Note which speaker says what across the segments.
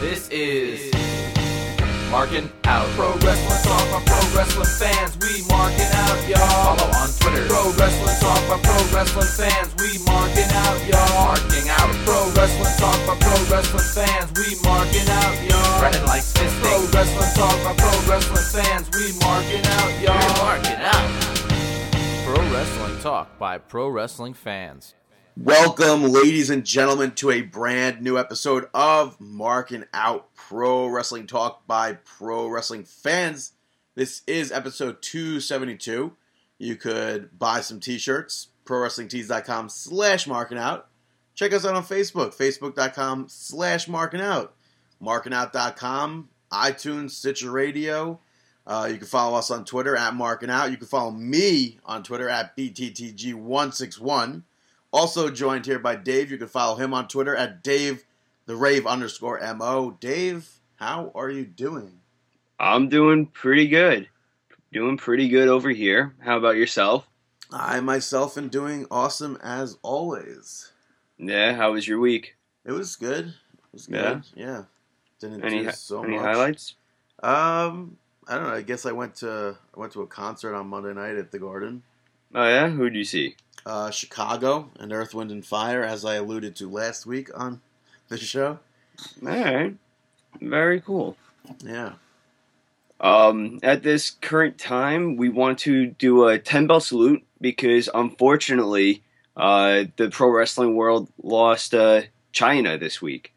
Speaker 1: This is Marking Out. Pro Wrestling Talk by Pro Wrestling fans. We marking out, y'all. Follow on Twitter. Pro Wrestling Talk by Pro Wrestling fans. We marking out, y'all. Marking out. Pro Wrestling Talk by Pro Wrestling fans. We marking out, y'all. Running like fisting. Pro Wrestling Talk by Pro Wrestling fans. We marking out, y'all. Marking out. Pro Wrestling Talk by Pro Wrestling fans.
Speaker 2: Welcome, ladies and gentlemen, to a brand new episode of Marking Out Pro Wrestling Talk by Pro Wrestling Fans. This is episode 272. You could buy some t-shirts, prowrestlingtees.com slash marking out. Check us out on Facebook, facebook.com slash marking out. Markingout.com, iTunes, Stitcher Radio. Uh, you can follow us on Twitter at marking out. You can follow me on Twitter at BTTG161. Also joined here by Dave. You can follow him on Twitter at Dave the Rave underscore Mo. Dave, how are you doing?
Speaker 3: I'm doing pretty good. Doing pretty good over here. How about yourself?
Speaker 2: I myself am doing awesome as always.
Speaker 3: Yeah, how was your week?
Speaker 2: It was good. It was good. Yeah. Didn't
Speaker 3: Any
Speaker 2: do so
Speaker 3: any
Speaker 2: much.
Speaker 3: highlights?
Speaker 2: Um, I don't know. I guess I went to I went to a concert on Monday night at the Garden.
Speaker 3: Oh yeah, who'd you see?
Speaker 2: Uh, Chicago and Earth, Wind, and Fire, as I alluded to last week on the show.
Speaker 3: All right, very cool.
Speaker 2: Yeah.
Speaker 3: Um, at this current time, we want to do a ten bell salute because unfortunately, uh, the pro wrestling world lost uh, Chyna this week.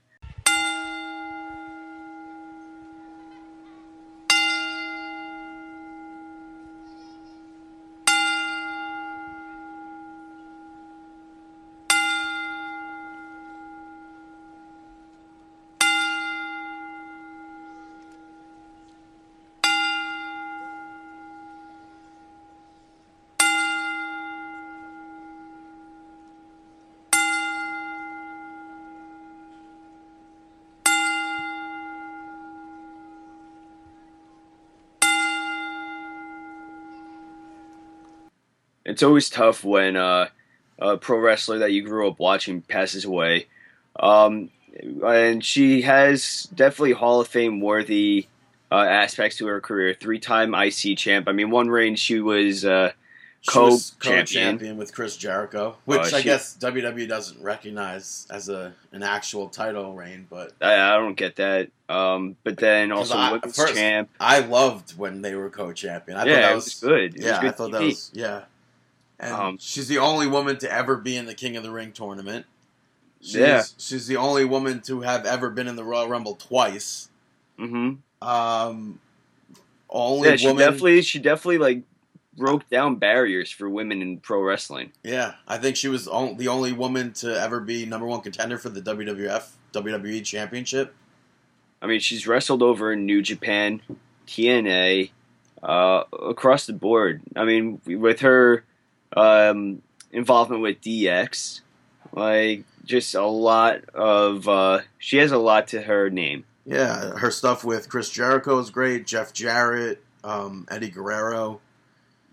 Speaker 3: It's always tough when uh, a pro wrestler that you grew up watching passes away. Um, and she has definitely Hall of Fame worthy uh, aspects to her career. Three time IC champ. I mean, one reign she was uh, Co-champion.
Speaker 2: co-champion with Chris Jericho, which
Speaker 3: Uh,
Speaker 2: I
Speaker 3: she-
Speaker 2: guess WWE doesn't recognize as a an actual title reign. But
Speaker 3: I, I don't get that. Um, but then also
Speaker 2: I-
Speaker 3: women's
Speaker 2: first-
Speaker 3: champ.
Speaker 2: I loved when they were co-champion. I
Speaker 3: yeah,
Speaker 2: thought that was,
Speaker 3: was good. It was
Speaker 2: yeah,
Speaker 3: good
Speaker 2: I thought
Speaker 3: TV.
Speaker 2: that was yeah. And
Speaker 3: Um,
Speaker 2: she's the only woman to ever be in the King of the Ring tournament. She's,
Speaker 3: Yeah.
Speaker 2: she's the only woman to have ever been in the Royal Rumble twice.
Speaker 3: Mm-hmm.
Speaker 2: Um, only
Speaker 3: Yeah, she
Speaker 2: woman.
Speaker 3: definitely she definitely like broke down barriers for women in pro wrestling.
Speaker 2: Yeah, I think she was on, the only woman to ever be number one contender for the WWF WWE Championship.
Speaker 3: I mean, she's wrestled over in New Japan, TNA, uh, across the board. I mean, with her um, involvement with DX, like just a lot of uh, she has a lot to her name.
Speaker 2: Yeah, her stuff with Chris Jericho is great. Jeff Jarrett, um, Eddie Guerrero,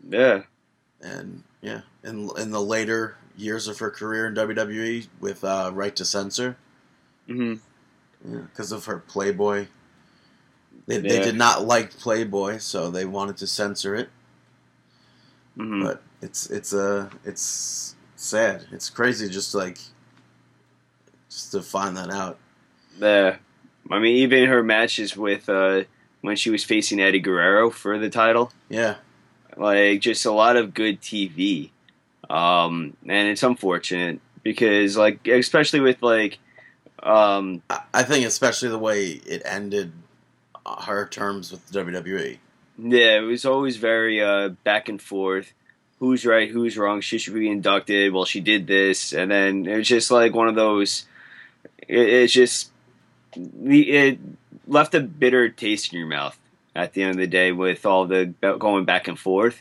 Speaker 3: Yeah,
Speaker 2: and yeah, in in the later years of her career in WWE with uh, Right to Censor, Mm
Speaker 3: hmm
Speaker 2: because of her Playboy. They, they did not like Playboy, so they wanted to censor it.
Speaker 3: hmm
Speaker 2: But it's it's uh, it's sad. It's crazy, just like just to find that out.
Speaker 3: yeah. I mean, even her matches with uh, when she was facing Eddie Guerrero for the title.
Speaker 2: Yeah,
Speaker 3: like just a lot of good TV. Um, and it's unfortunate because like especially with like um
Speaker 2: I, think especially the way it ended uh, her terms with. WWE.
Speaker 3: yeah, it was always very uh back and forth. Who's right, who's wrong, she should be inducted, well she did this and then it was just like one of those it, it's just it left a bitter taste in your mouth at the end of the day with all the going back and forth.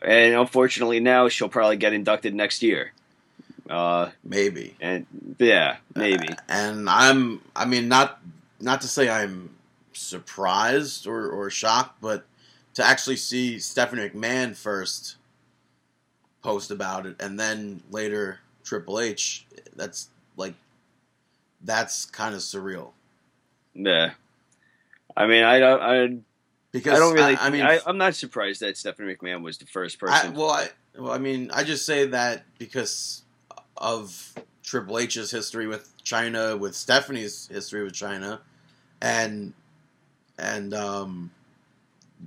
Speaker 3: And unfortunately now she'll probably get inducted next year. Uh
Speaker 2: Maybe.
Speaker 3: and yeah, maybe.
Speaker 2: Uh, and I'm I mean not not to say I'm surprised or, or shocked, but to actually see Stephanie McMahon first post about it and then later Triple H, that's like that's kind of surreal.
Speaker 3: Yeah. I mean, I don't. I,
Speaker 2: Because
Speaker 3: I don't really.
Speaker 2: I, mean,
Speaker 3: I, am not surprised that Stephanie McMahon was the first
Speaker 2: I,
Speaker 3: person.
Speaker 2: well, I, well, I mean, I just say that because of Triple H's history with Chyna, with Stephanie's history with Chyna, and and um,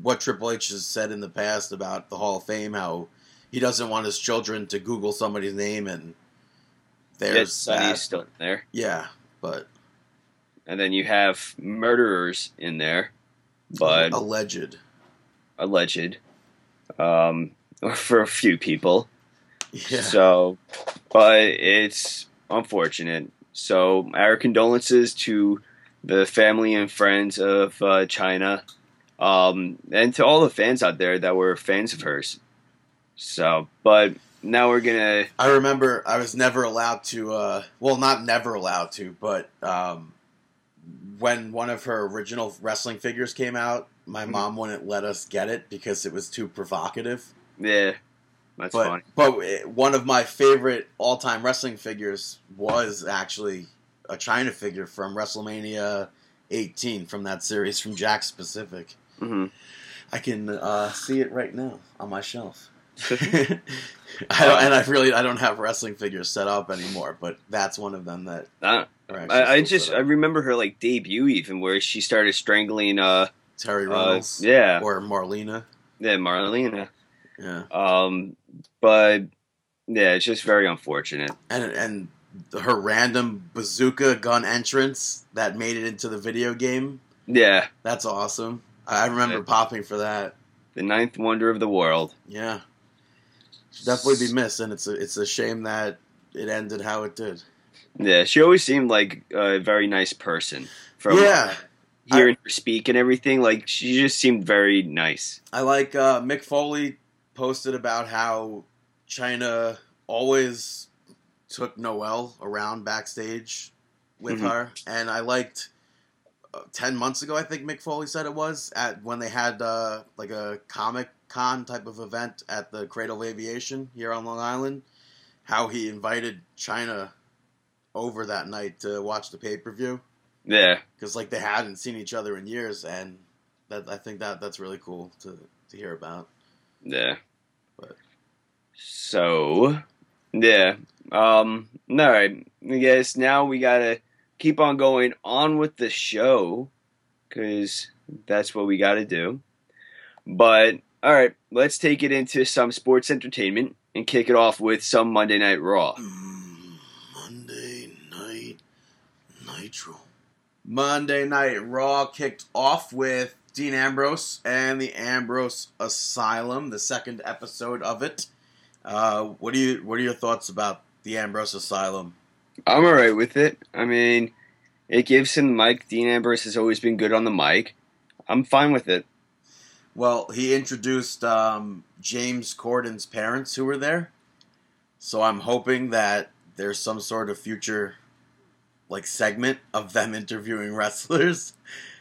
Speaker 2: what Triple H has said in the past about the Hall of Fame, how he doesn't want his children to Google somebody's name, and there's that.
Speaker 3: still in there,
Speaker 2: Yeah, but
Speaker 3: and then you have murderers in there, but
Speaker 2: alleged.
Speaker 3: alleged, um, for a few people.
Speaker 2: Yeah.
Speaker 3: So, but it's unfortunate. So, our condolences to the family and friends of uh, Chyna, um, and to all the fans out there that were fans of hers. So, but now we're gonna.
Speaker 2: I remember I was never allowed to. Uh, well, not never allowed to, but um, when one of her original wrestling figures came out, my
Speaker 3: Mhm.
Speaker 2: mom wouldn't let us get it because it was too provocative.
Speaker 3: Yeah, that's
Speaker 2: but
Speaker 3: funny.
Speaker 2: but it- one of my favorite all time wrestling figures was actually a Chyna figure from WrestleMania 18 from that series from Jakks Pacific.
Speaker 3: hmm
Speaker 2: I can uh, see it right now on my shelf. I don't, and I really I don't have wrestling figures set up anymore, but that's one of them that
Speaker 3: I, I, I just I remember her like debut even where she started strangling. Uh,
Speaker 2: Terry
Speaker 3: uh yeah,
Speaker 2: or Marlena.
Speaker 3: yeah, Marlena.
Speaker 2: Yeah,
Speaker 3: Um, but yeah, it's just very unfortunate.
Speaker 2: and and her random bazooka gun entrance that made it into the video game.
Speaker 3: Yeah,
Speaker 2: That's awesome. I remember
Speaker 3: Yeah.
Speaker 2: popping for that.
Speaker 3: the ninth wonder of the world.
Speaker 2: Yeah, definitely be missed, and it's a it's a shame that it ended how it did.
Speaker 3: Yeah, she always seemed like a very nice person. From
Speaker 2: yeah,
Speaker 3: hearing her speak and everything, like she just seemed very nice.
Speaker 2: I like uh, Mick Foley posted about how Chyna always took Noelle around backstage with
Speaker 3: Mhm.
Speaker 2: her, and I liked uh, ten months ago. I think Mick Foley said it was at when they had uh, like a comic con type of event at the Cradle of Aviation here on Long Island. How he invited Chyna over that night to watch the pay per view
Speaker 3: Yeah,
Speaker 2: because like they hadn't seen each other in years, and that I think that that's really cool to to hear about.
Speaker 3: yeah.
Speaker 2: But-
Speaker 3: So, yeah. Um. All right. I guess now we gotta keep on going on with the show because that's what we gotta do. But all right, let's take it into some sports entertainment and kick it off with some Monday Night Raw.
Speaker 2: Mm, Monday Night Nitro. Monday Night Raw kicked off with Dean Ambrose and the Ambrose Asylum, the second episode of it. Uh, what do you What are your thoughts about the Ambrose Asylum?
Speaker 3: I'm alright with it. I mean, it gives him the mic. Dean Ambrose has always been good on the mic. I'm fine with it.
Speaker 2: Well, he introduced um, James Corden's parents who were there, so I'm hoping that there's some sort of future like segment of them interviewing wrestlers.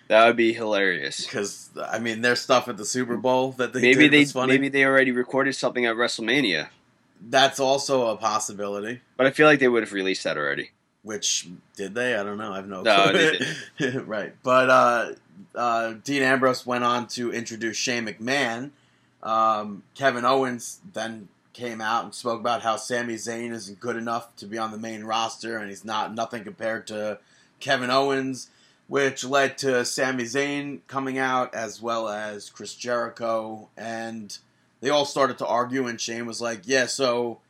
Speaker 3: That would be hilarious.
Speaker 2: because I mean, their stuff at the Super Bowl that they
Speaker 3: Maybe they
Speaker 2: was funny.
Speaker 3: maybe they already recorded something at WrestleMania,
Speaker 2: That's also a possibility.
Speaker 3: but I feel like they would have released that already.
Speaker 2: Which did they? I don't know. I have no.
Speaker 3: No,
Speaker 2: right, but uh, uh, Dean Ambrose went on to introduce Shane McMahon. Um, Kevin Owens then came out and spoke about how Sami Zayn isn't good enough to be on the main roster, and he's not nothing compared to Kevin Owens, which led to Sami Zayn coming out as well as Chris Jericho, and they all started to argue. And Shane was like, "Yeah, so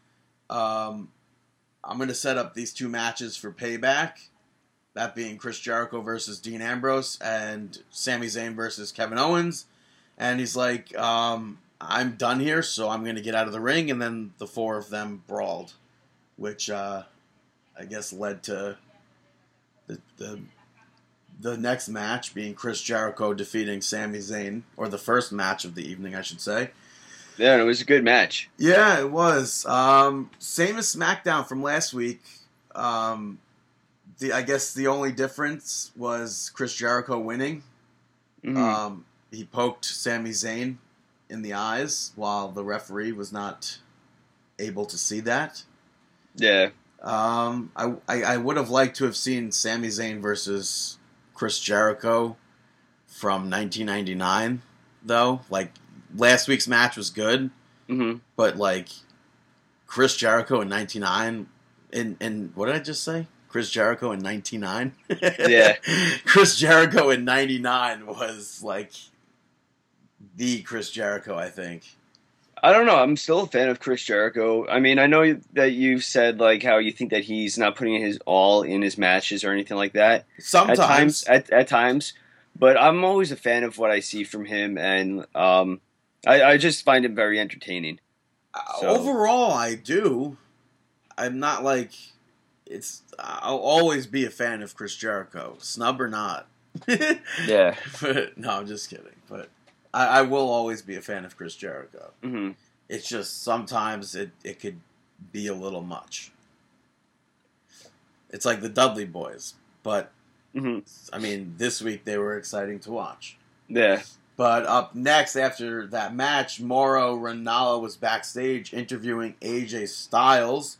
Speaker 2: um, I'm going to set up these two matches for payback." That being Chris Jericho versus Dean Ambrose and Sami Zayn versus Kevin Owens. And he's like, um, I'm done here, so I'm going to get out of the ring. And then the four of them brawled, which uh, I guess led to the, the the next match being Chris Jericho defeating Sami Zayn, or the first match of the evening, I should say.
Speaker 3: Yeah, it was a good match.
Speaker 2: Yeah, it was. Um, same as SmackDown from last week. Um, the I guess the only difference was Chris Jericho winning.
Speaker 3: Mhm.
Speaker 2: Um, he poked Sami Zayn in the eyes while the referee was not able to see that.
Speaker 3: yeah,
Speaker 2: Um, I, I, I would have liked to have seen Sami Zayn versus Chris Jericho from 1999, though. Like last week's match was good,
Speaker 3: hmm
Speaker 2: but like Chris Jericho in 99 in in what did I just say? Chris Jericho in 99?
Speaker 3: Yeah.
Speaker 2: Chris Jericho in 99 was like the Chris Jericho, I think.
Speaker 3: I don't know. I'm still a fan of Chris Jericho. I mean, I know that you've said like how you think that he's not putting his all in his matches or anything like that.
Speaker 2: Sometimes
Speaker 3: At times, at, at times, but I'm always a fan of what I see from him, and um, I, I just find him very entertaining.
Speaker 2: Uh, Overall, I do. I'm not like it's. I'll always be a fan of Chris Jericho, snub or not.
Speaker 3: Yeah.
Speaker 2: But no, I'm just kidding. But I, I will always be a fan of Chris Jericho.
Speaker 3: hmm
Speaker 2: It's just sometimes it, it could be a little much. It's like the Dudley Boyz, but
Speaker 3: hmm
Speaker 2: I mean, this week they were exciting to watch.
Speaker 3: Yeah.
Speaker 2: But up next, after that match, Mauro Ranallo was backstage interviewing AJ Styles.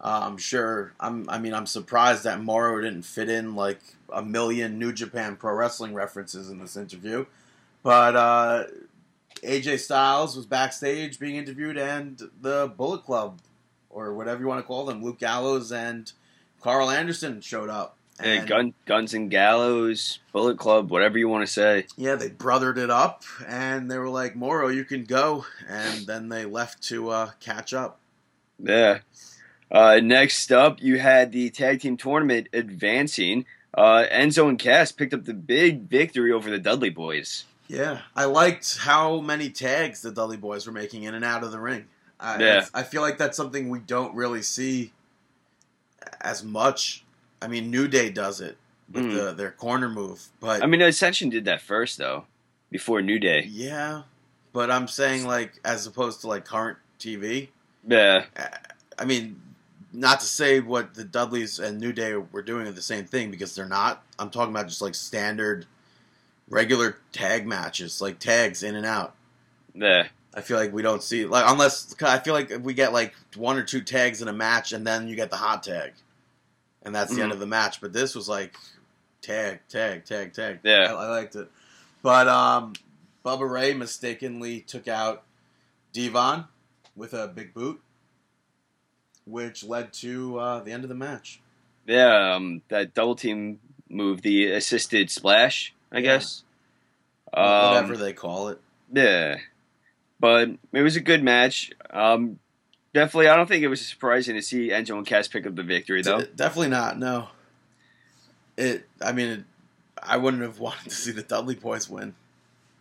Speaker 2: Uh, I'm sure. I'm. I mean, I'm surprised that Mauro didn't fit in like a million New Japan Pro Wrestling references in this interview. But uh, AJ Styles was backstage being interviewed, and the Bullet Club, or whatever you want to call them, Luke Gallows and Karl Anderson showed up.
Speaker 3: Yeah, Gun, Guns and Gallows, Bullet Club, whatever you want to say.
Speaker 2: Yeah, they brothered it up, and they were like, "Mauro, you can go," and then they left to uh, catch up.
Speaker 3: Yeah. Uh, next up, you had the tag team tournament advancing. Uh, Enzo and Cass picked up the big victory over the Dudley Boyz.
Speaker 2: Yeah, I liked how many tags the Dudley Boyz were making in and out of the ring. I,
Speaker 3: Yeah.
Speaker 2: I feel like that's something we don't really see as much. I mean, New Day does it with
Speaker 3: Mm.
Speaker 2: the, their corner move, but
Speaker 3: I mean, Ascension did that first, though, before New Day.
Speaker 2: yeah, but I'm saying like as opposed to like current TV.
Speaker 3: Yeah.
Speaker 2: I mean, not to say what the Dudleys and New Day were doing are the same thing because they're not. I'm talking about just like standard, regular tag matches, like tags in and out.
Speaker 3: Yeah.
Speaker 2: I feel like we don't see like unless I feel like we get like one or two tags in a match and then you get the hot tag, and that's the end
Speaker 3: Mhm.
Speaker 2: of the match. But this was like tag, tag, tag, tag.
Speaker 3: Yeah.
Speaker 2: I, I liked it. But um, Bubba Ray mistakenly took out D-Von with a big boot, which led to uh, the end of the match.
Speaker 3: Yeah. Um, that double team move, the assisted splash, I
Speaker 2: Yeah.
Speaker 3: guess. Um,
Speaker 2: Whatever they call it.
Speaker 3: Yeah. But it was a good match. Um, definitely, I don't think it was surprising to see Enzo and Cass pick up the victory, though.
Speaker 2: D- definitely not. No. It. I mean, it, I wouldn't have wanted to see the Dudley boys win.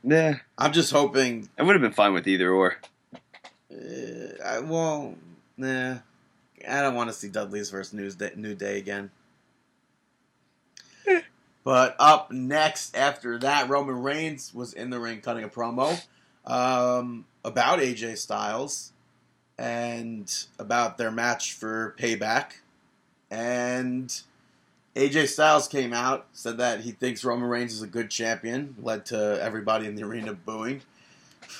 Speaker 3: Yeah.
Speaker 2: I'm just hoping.
Speaker 3: I would have been fine with either or.
Speaker 2: Uh, I, well, nah. I don't want to see Dudley's versus New Day, New Day again. but up next, after that, Roman Reigns was in the ring cutting a promo um, about AJ Styles and about their match for Payback. And AJ Styles came out, said that he thinks Roman Reigns is a good champion, led to everybody in the arena booing.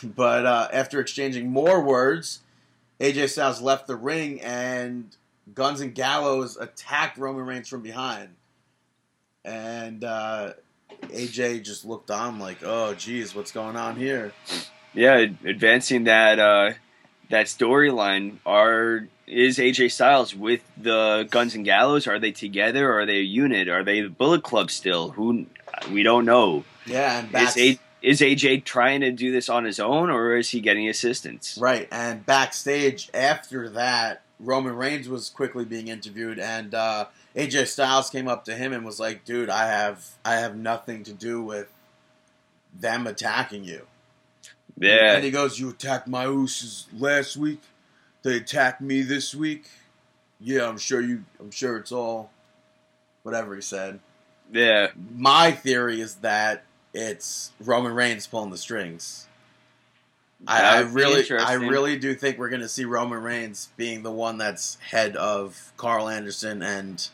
Speaker 2: But uh, after exchanging more words, AJ Styles left the ring and Guns and Gallows attacked Roman Reigns from behind. And uh, AJ just looked on like, oh, geez, what's going on here?
Speaker 3: Yeah, advancing that uh, that storyline. Are is AJ Styles with the Guns and Gallows? Are they together? Are they a unit? Are they the Bullet Club still? Who we don't know.
Speaker 2: Yeah, and
Speaker 3: Is
Speaker 2: back,
Speaker 3: a, is AJ trying to do this on his own, or is he getting assistance?
Speaker 2: right, and backstage after that, Roman Reigns was quickly being interviewed, and uh, AJ Styles came up to him and was like, "Dude, I have I have nothing to do with them attacking you."
Speaker 3: Yeah,
Speaker 2: And he goes, "You attacked my Usos last week. They attacked me this week. Yeah, I'm sure you. I'm sure it's all whatever he said."
Speaker 3: yeah.
Speaker 2: My theory is that it's Roman Reigns pulling the strings. I, I
Speaker 3: That would be
Speaker 2: really, I really do think we're going to see Roman Reigns being the one that's head of Karl Anderson and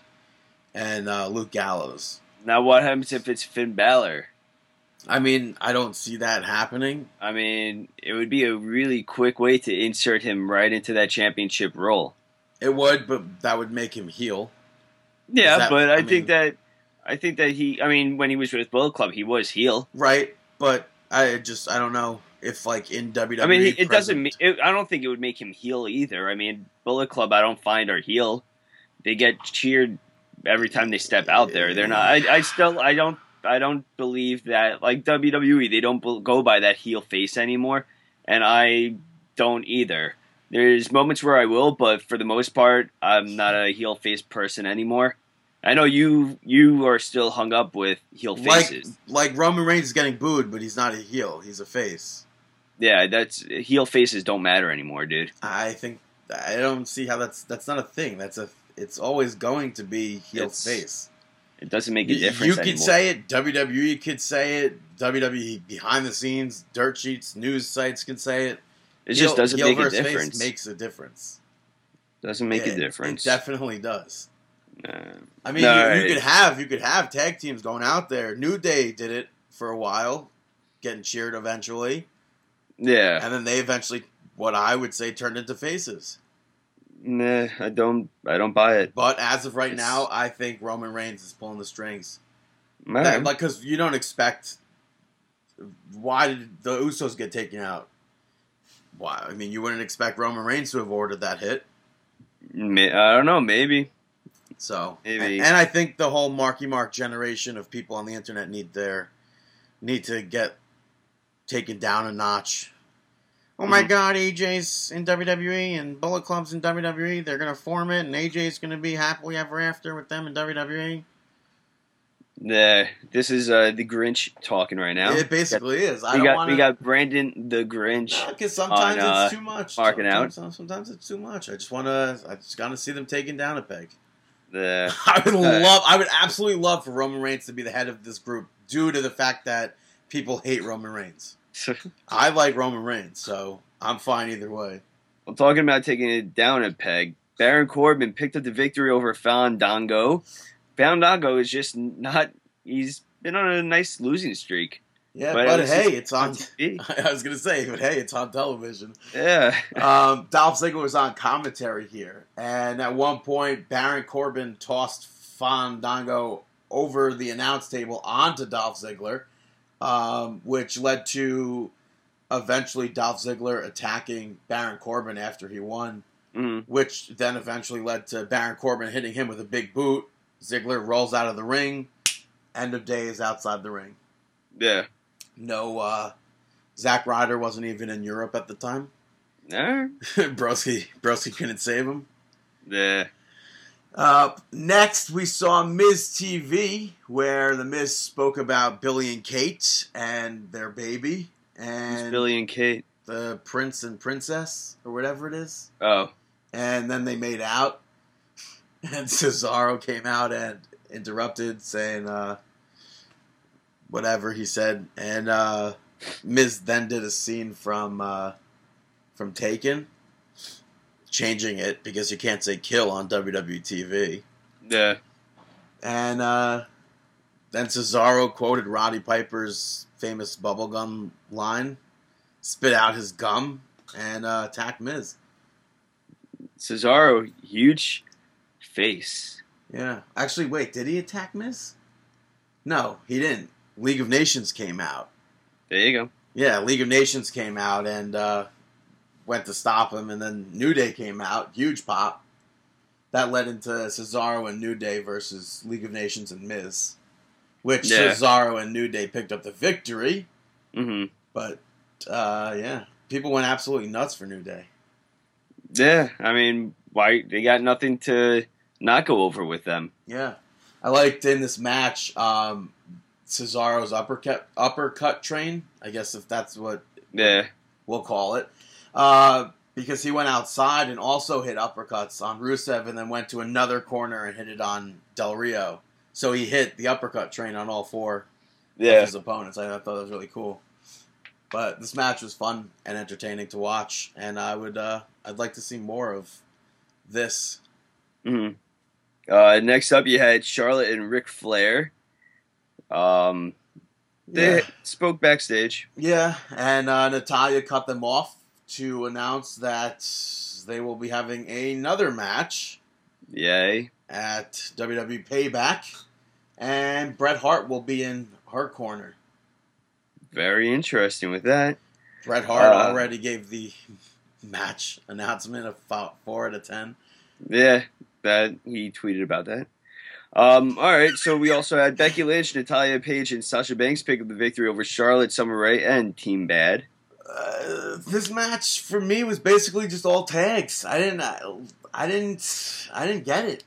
Speaker 2: and uh, Luke Gallows.
Speaker 3: Now, what happens if it's Finn Balor?
Speaker 2: I mean, I don't see that happening.
Speaker 3: I mean, it would be a really quick way to insert him right into that championship role.
Speaker 2: It would, but that would make him heel.
Speaker 3: Yeah,
Speaker 2: that-
Speaker 3: but I,
Speaker 2: I
Speaker 3: think that I think that he. I mean, when he was with Bullet Club, he was heel.
Speaker 2: right? But I just I don't know if like in WWE.
Speaker 3: I mean, it doesn't.
Speaker 2: present-
Speaker 3: It, I don't think it would make him heel either. I mean, Bullet Club, I don't find are heel. They get cheered every time they step out there. They're not. I, I still. I don't. I don't believe that. Like WWE, they don't go by that heel face anymore, and I don't either. There's moments where I will, but for the most part, I'm not a heel face person anymore. I know you. You are still hung up with heel faces.
Speaker 2: like Roman Reigns is getting booed, but he's not a heel. He's a face.
Speaker 3: yeah, that's heel faces don't matter anymore, dude.
Speaker 2: I think I don't see how that's that's not a thing. That's a it's always going to be heel
Speaker 3: It's
Speaker 2: face.
Speaker 3: It doesn't make a difference.
Speaker 2: you could say it. WWE could say it. WWE behind the scenes, dirt sheets, news sites can say it.
Speaker 3: It just
Speaker 2: Heel-
Speaker 3: doesn't
Speaker 2: heel
Speaker 3: make a difference.
Speaker 2: makes a difference.
Speaker 3: doesn't make
Speaker 2: Yeah,
Speaker 3: a difference.
Speaker 2: It definitely does.
Speaker 3: Uh,
Speaker 2: I mean,
Speaker 3: No,
Speaker 2: you, you could have you could have tag teams going out there. New Day did it for a while, getting cheered eventually,
Speaker 3: yeah,
Speaker 2: and then they eventually, what I would say, turned into faces.
Speaker 3: nah, I don't. I don't buy it.
Speaker 2: But as of right
Speaker 3: It's-
Speaker 2: now, I think Roman Reigns is pulling the strings. That- like, because you don't expect. Why did the Usos get taken out? Why? I mean, you wouldn't expect Roman Reigns to have ordered that hit.
Speaker 3: I don't know. Maybe.
Speaker 2: So,
Speaker 3: Maybe.
Speaker 2: and, and I think the whole Marky Mark generation of people on the internet need their need to get taken down a notch. Oh my
Speaker 3: Mhm.
Speaker 2: God, AJ's in WWE and Bullet Club's in WWE. They're gonna form it, and AJ's gonna be happily ever after with them in WWE.
Speaker 3: Yeah, this is uh, the Grinch talking right now.
Speaker 2: It basically is. I
Speaker 3: we got
Speaker 2: want
Speaker 3: we got Brandon the Grinch.
Speaker 2: because sometimes
Speaker 3: on, uh,
Speaker 2: it's too much.
Speaker 3: marking out.
Speaker 2: sometimes, sometimes it's too much. I just want to. I just gotta see them taken down a peg.
Speaker 3: The
Speaker 2: I would
Speaker 3: Uh,
Speaker 2: love, I would absolutely love for Roman Reigns to be the head of this group due to the fact that people hate Roman Reigns. I like Roman Reigns, so I'm fine either way.
Speaker 3: well, talking about taking it down a peg. Baron Corbin picked up the victory over Fandango. Fandango is just not. He's been on a nice losing streak.
Speaker 2: Yeah,
Speaker 3: But
Speaker 2: but, hey, it's on.
Speaker 3: TV.
Speaker 2: I was gonna say, but hey, it's on television.
Speaker 3: Yeah.
Speaker 2: Um, Dolph Ziggler was on commentary here, and at one point, Baron Corbin tossed Fandango over the announce table onto Dolph Ziggler, um, which led to eventually Dolph Ziggler attacking Baron Corbin after he won,
Speaker 3: hmm
Speaker 2: which then eventually led to Baron Corbin hitting him with a big boot. Ziggler rolls out of the ring. End of day is outside the ring.
Speaker 3: Yeah.
Speaker 2: No, uh, Zack Ryder wasn't even in Europe at the time.
Speaker 3: Yeah.
Speaker 2: Broski, Broski couldn't save him.
Speaker 3: Yeah.
Speaker 2: Uh, next, we saw Miz TV, where the Miz spoke about Billy and Kate and their baby, and
Speaker 3: Billy and Kate.
Speaker 2: the prince and princess, or whatever it is.
Speaker 3: Oh.
Speaker 2: And then they made out, and Cesaro came out and interrupted, saying uh, whatever he said, and uh, Miz then did a scene from uh, from Taken, changing it because you can't say kill on WWE TV.
Speaker 3: Yeah.
Speaker 2: And uh, then Cesaro quoted Roddy Piper's famous bubblegum line, spit out his gum, and uh, attacked Miz.
Speaker 3: Cesaro, huge face.
Speaker 2: Yeah. Actually, wait, did he attack Miz? No, he didn't. League of Nations came out.
Speaker 3: There you go.
Speaker 2: Yeah, League of Nations came out and uh, went to stop him, and then New Day came out. Huge pop. That led into Cesaro and New Day versus League of Nations and Miz, which
Speaker 3: Yeah.
Speaker 2: Cesaro and New Day picked up the victory.
Speaker 3: hmm
Speaker 2: But uh, yeah, people went absolutely nuts for New Day.
Speaker 3: Yeah. I mean, why they got nothing to not go over with them.
Speaker 2: Yeah, I liked in this match um, Cesaro's uppercut uppercut train. I guess if that's what
Speaker 3: Yeah.
Speaker 2: we'll call it, uh, because he went outside and also hit uppercuts on Rusev, and then went to another corner and hit it on Del Rio. So he hit the uppercut train on all four of
Speaker 3: Yeah.
Speaker 2: his opponents. I, thought that was really cool. But this match was fun and entertaining to watch, and I would uh, I'd like to see more of this.
Speaker 3: hmm Uh, next up, you had Charlotte and Ric Flair. Um, they
Speaker 2: Yeah,
Speaker 3: spoke backstage.
Speaker 2: yeah. and uh, Natalya cut them off to announce that they will be having another match
Speaker 3: Yay.
Speaker 2: at WWE Payback. and Bret Hart will be in her corner.
Speaker 3: Very interesting with that.
Speaker 2: Bret Hart
Speaker 3: Uh,
Speaker 2: already gave the match announcement of four out of ten.
Speaker 3: Yeah, that he tweeted about that. Um, all right, so we also had Becky Lynch, Natalya Paige, and Sasha Banks pick up the victory over Charlotte, Summer Rae, and Team Bad.
Speaker 2: Uh, this match for me was basically just all tags. I didn't, I, I didn't, I didn't get it.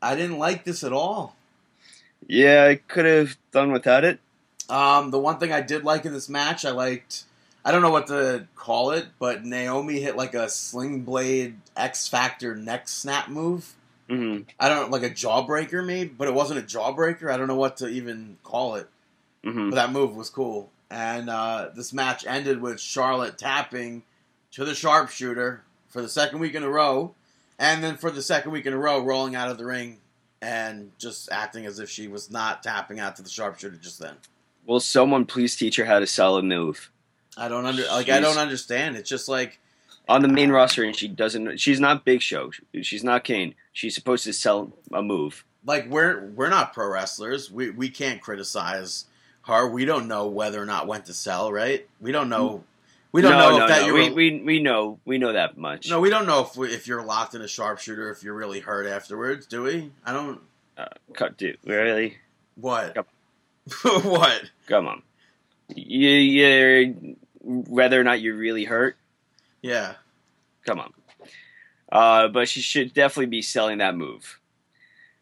Speaker 2: I didn't like this at all.
Speaker 3: Yeah, I could have done without it.
Speaker 2: Um, the one thing I did like in this match, I liked. I don't know what to call it, but Naomi hit like a sling blade X Factor neck snap move.
Speaker 3: Hmm
Speaker 2: I don't like a jawbreaker, maybe, but it wasn't a jawbreaker. I don't know what to even call it.
Speaker 3: hmm
Speaker 2: But that move was cool. And uh, this match ended with Charlotte tapping to the sharpshooter for the second week in a row, and then for the second week in a row, rolling out of the ring and just acting as if she was not tapping out to the sharpshooter just then.
Speaker 3: Will someone please teach her how to sell a move
Speaker 2: I don't under like I don't understand. It's just like
Speaker 3: on the main roster? And she doesn't. She's not Big Show. She's not Kane. She's supposed to sell a move.
Speaker 2: like we're we're not pro wrestlers. We we can't criticize her. We don't know whether or not went to sell. Right? We don't know. We don't
Speaker 3: no,
Speaker 2: know
Speaker 3: no,
Speaker 2: if that
Speaker 3: no.
Speaker 2: you
Speaker 3: We, we we know we know that much.
Speaker 2: No, we don't know if we, if you're locked in a sharpshooter if you're really hurt afterwards, do we? I don't.
Speaker 3: Uh, Cut, dude. Really?
Speaker 2: What?
Speaker 3: Yep.
Speaker 2: what?
Speaker 3: Come on. You, you whether or not you're really hurt.
Speaker 2: Yeah.
Speaker 3: Come on. Uh, but she should definitely be selling that move.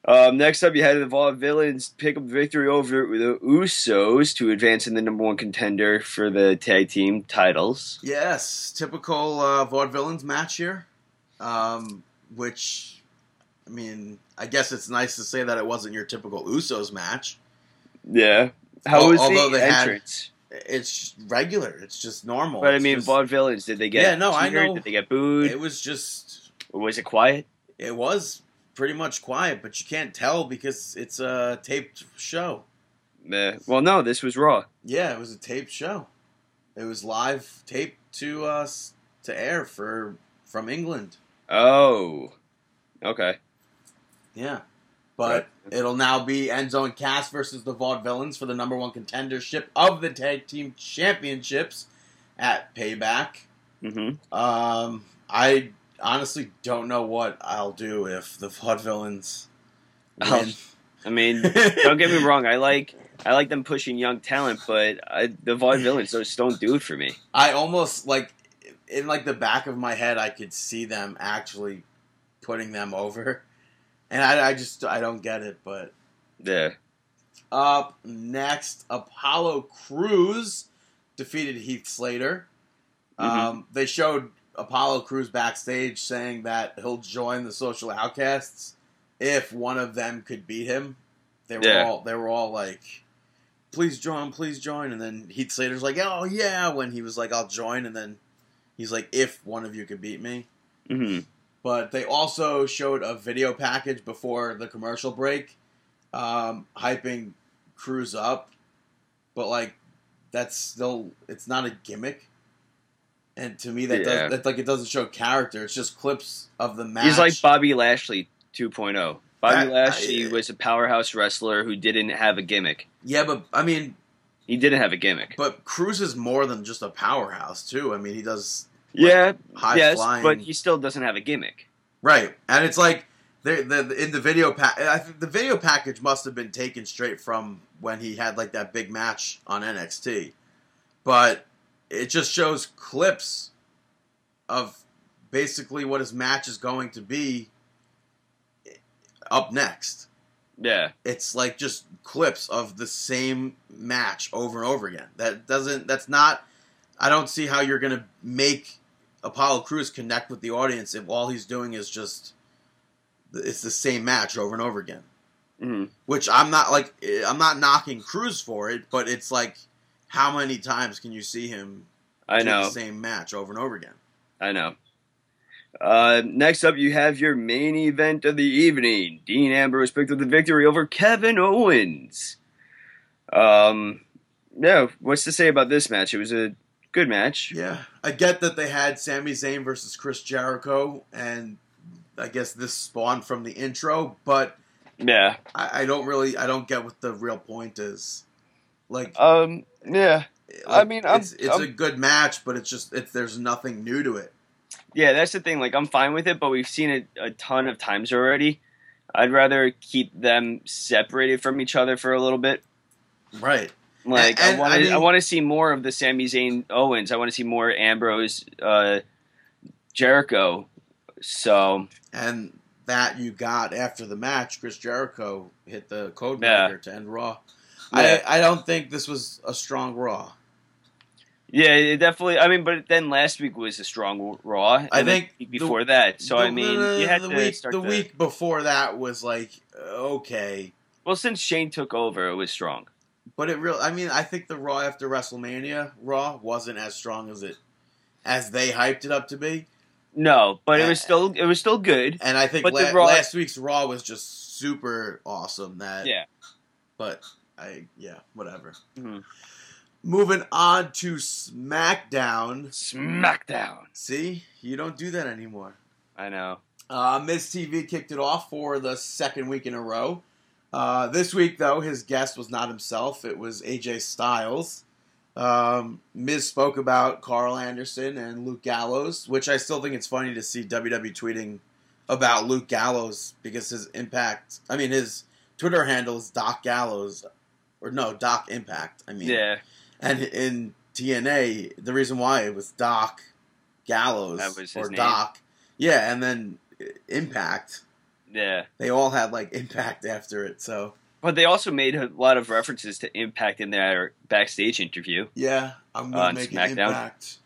Speaker 3: Um, next up, you had the Vaudevillains pick up victory over the Usos to advance in the number one contender for the tag team titles.
Speaker 2: Yes. Typical uh, vaudevillains match here. Um, which, I mean, I guess it's nice to say that it wasn't your typical Usos match.
Speaker 3: Yeah. How was
Speaker 2: although
Speaker 3: the
Speaker 2: they had-
Speaker 3: entrance?
Speaker 2: It's regular. It's just normal.
Speaker 3: But I mean,
Speaker 2: just-
Speaker 3: Vaudevillains, did they get
Speaker 2: Yeah, no, I know.
Speaker 3: Did they get booed?
Speaker 2: it was just.
Speaker 3: Or was it quiet?
Speaker 2: It was pretty much quiet, but you can't tell because it's a taped show.
Speaker 3: Meh. well, no, this was Raw.
Speaker 2: Yeah, it was a taped show. It was live taped to us to air for from England.
Speaker 3: Oh. Okay.
Speaker 2: Yeah, but it'll now be Enzo and Cass versus the Vaudevillains for the number one contendership of the tag team championships at Payback.
Speaker 3: hmm
Speaker 2: Um, I honestly don't know what I'll do if the Vaudevillains
Speaker 3: Oh.
Speaker 2: win.
Speaker 3: I mean, don't get me wrong. I like I like them pushing young talent, but I, the Vaudevillains just don't do it for me.
Speaker 2: I almost like in like the back of my head, I could see them actually putting them over, and I, I just I don't get it. But
Speaker 3: Yeah.
Speaker 2: up next, Apollo Crews defeated Heath Slater. Um, they showed Apollo Crews backstage saying that he'll join the Social Outcasts if one of them could beat him. They were
Speaker 3: Yeah.
Speaker 2: all they were all like, "Please join, please join," and then Heath Slater's like, "Oh yeah," when he was like, "I'll join," and then he's like, "If one of you could beat me."
Speaker 3: hmm
Speaker 2: But they also showed a video package before the commercial break, um, hyping Crews up. But like, that's still it's not a gimmick. And to me, that
Speaker 3: Yeah.
Speaker 2: does that's like it doesn't show character. It's just clips of the match.
Speaker 3: He's like Bobby Lashley 2.0. Bobby
Speaker 2: That-
Speaker 3: Lashley
Speaker 2: I-
Speaker 3: was a powerhouse wrestler who didn't have a gimmick.
Speaker 2: yeah, but I mean,
Speaker 3: He didn't have a gimmick.
Speaker 2: but Crews is more than just a powerhouse too. I mean, he does
Speaker 3: yeah,
Speaker 2: high
Speaker 3: yes,
Speaker 2: flying.
Speaker 3: but he still doesn't have a gimmick.
Speaker 2: Right, and it's like the, the in the video pack. I think the video package must have been taken straight from when he had like that big match on NXT, but it just shows clips of basically what his match is going to be up next.
Speaker 3: Yeah.
Speaker 2: It's like just clips of the same match over and over again. That doesn't. That's not. I don't see how you're going to make Apollo Crews connect with the audience if all he's doing is just it's the same match over and over again.
Speaker 3: hmm
Speaker 2: Which I'm not like I'm not knocking Crews for it, but it's like how many times can you see him
Speaker 3: I know.
Speaker 2: the same match over and over again?
Speaker 3: I know. Uh, next up, you have your main event of the evening. Dean Ambrose picked up the victory over Kevin Owens. Um, yeah, what's to say about this match? It was a good match.
Speaker 2: Yeah, I get that they had Sami Zayn versus Chris Jericho, and I guess this spawned from the intro, but
Speaker 3: Yeah.
Speaker 2: I, I don't really I don't get what the real point is. Like,
Speaker 3: Um. Yeah. I mean, I'm-
Speaker 2: it's it's
Speaker 3: I'm-
Speaker 2: a good match, but it's just it's there's nothing new to it.
Speaker 3: Yeah, that's the thing. Like, I'm fine with it, but we've seen it a ton of times already. I'd rather keep them separated from each other for a little bit.
Speaker 2: Right.
Speaker 3: Like,
Speaker 2: And-
Speaker 3: I want
Speaker 2: I
Speaker 3: to,
Speaker 2: mean-
Speaker 3: I want to see more of the Sami Zayn Owens. I want to see more Ambrose, uh, Jericho. So
Speaker 2: And that you got after the match, Chris Jericho hit the code
Speaker 3: Yeah.
Speaker 2: breaker to end Raw.
Speaker 3: Yeah.
Speaker 2: I I don't think this was a strong Raw.
Speaker 3: yeah, it definitely. I mean, but then last week was a strong Raw. and
Speaker 2: I think the-
Speaker 3: before that. So
Speaker 2: The-
Speaker 3: I mean, you had
Speaker 2: the
Speaker 3: to
Speaker 2: week
Speaker 3: start
Speaker 2: the
Speaker 3: to-
Speaker 2: week before that was like okay,
Speaker 3: Well, since Shane took over, it was strong.
Speaker 2: but it real. I mean, I think the Raw after WrestleMania Raw wasn't as strong as it as they hyped it up to be.
Speaker 3: No, but it was still it was still good.
Speaker 2: And I think la-
Speaker 3: Raw-
Speaker 2: last week's Raw was just super awesome. That
Speaker 3: Yeah.
Speaker 2: but I yeah whatever.
Speaker 3: Mhm.
Speaker 2: Moving on to SmackDown.
Speaker 3: SmackDown.
Speaker 2: See, you don't do that anymore.
Speaker 3: I know.
Speaker 2: Uh, Miz TV kicked it off for the second week in a row. Uh, this week, though, his guest was not himself; it was AJ Styles. Um, Miz spoke about Karl Anderson and Luke Gallows, which I still think it's funny to see WWE tweeting about Luke Gallows because his impact. I mean, his Twitter handle is Doc Gallows, or no, Doc Impact. I mean,
Speaker 3: Yeah,
Speaker 2: and in TNA, the reason why it was Doc Gallows
Speaker 3: That was his
Speaker 2: or
Speaker 3: name?
Speaker 2: Doc, yeah, and then Impact.
Speaker 3: yeah.
Speaker 2: They all had like Impact after it, so
Speaker 3: But they also made a lot of references to Impact in their backstage interview.
Speaker 2: yeah, I'm gonna
Speaker 3: On
Speaker 2: make
Speaker 3: SmackDown?
Speaker 2: Impact.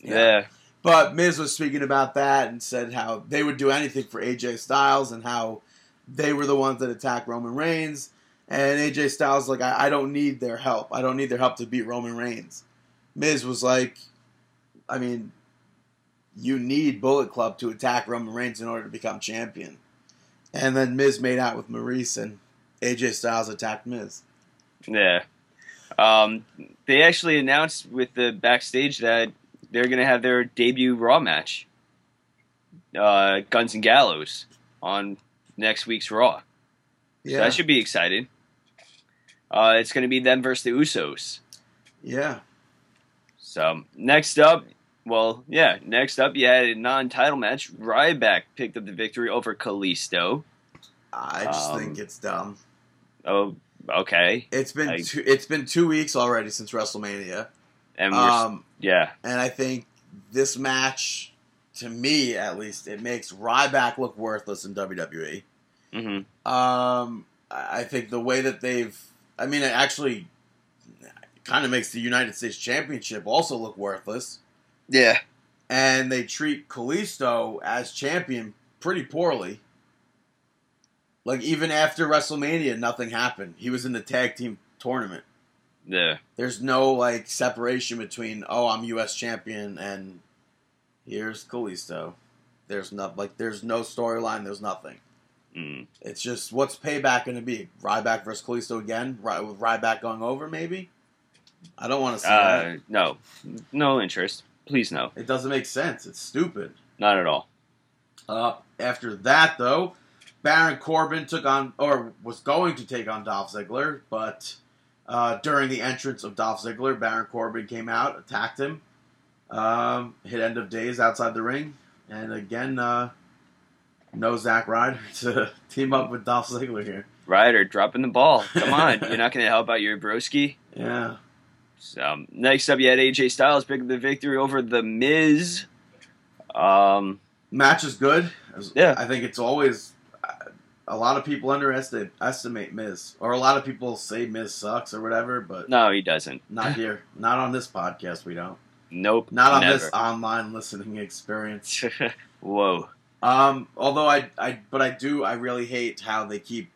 Speaker 3: Yeah.
Speaker 2: But Miz was speaking about that and said how they would do anything for AJ Styles and how they were the ones that attacked Roman Reigns. And AJ Styles like, I, I don't need their help. I don't need their help to beat Roman Reigns. Miz was like, I mean, you need Bullet Club to attack Roman Reigns in order to become champion. And then Miz made out with Maurice and AJ Styles attacked Miz.
Speaker 3: Yeah. Um, they actually announced with the backstage that they're going to have their debut Raw match, uh, Guns and Gallows, on next week's Raw. So
Speaker 2: Yeah.
Speaker 3: that should be exciting. Uh, it's going to be them versus the Usos.
Speaker 2: yeah.
Speaker 3: So next up, well, yeah, next up you had a non-title match. Ryback picked up the victory over Kalisto.
Speaker 2: I just
Speaker 3: Um,
Speaker 2: think it's dumb.
Speaker 3: Oh, okay,
Speaker 2: It's been
Speaker 3: I-
Speaker 2: two, it's been two weeks already since WrestleMania,
Speaker 3: and
Speaker 2: um,
Speaker 3: yeah,
Speaker 2: and I think this match, to me at least, it makes Ryback look worthless in WWE.
Speaker 3: hmm
Speaker 2: Um, I think the way that they've, I mean, it actually kind of makes the United States Championship also look worthless,
Speaker 3: yeah,
Speaker 2: and they treat Kalisto as champion pretty poorly. Like even after WrestleMania, nothing happened. He was in the tag team tournament.
Speaker 3: yeah.
Speaker 2: there's no like separation between oh I'm U.S. champion and here's Kalisto. There's not like there's no storyline. There's nothing.
Speaker 3: Mm.
Speaker 2: It's just what's payback going to be? Ryback versus Kalisto again? Ry- with Ryback going over maybe? I don't want to see that.
Speaker 3: Uh, no, no interest. Please no,
Speaker 2: It doesn't make sense. It's stupid.
Speaker 3: not at all.
Speaker 2: Uh, after that though, Baron Corbin took on or was going to take on Dolph Ziggler, but uh, during the entrance of Dolph Ziggler, Baron Corbin came out, attacked him, um, hit end of days outside the ring, and again, uh, no Zack Ryder to team up with Dolph Ziggler here.
Speaker 3: Ryder dropping the ball. Come on, you're not going to help out your broski.
Speaker 2: Yeah,
Speaker 3: So next up, you had AJ Styles picking the victory over the Miz. Um,
Speaker 2: match is good.
Speaker 3: Yeah.
Speaker 2: I think it's always. A lot of people underestimate estimate Miz, or a lot of people say Miz sucks or whatever, but
Speaker 3: no, he doesn't.
Speaker 2: not here, not on this podcast. We don't.
Speaker 3: Nope.
Speaker 2: Not on
Speaker 3: never.
Speaker 2: this online listening experience.
Speaker 3: Whoa.
Speaker 2: Um, although I, I, but I do, I really hate how they keep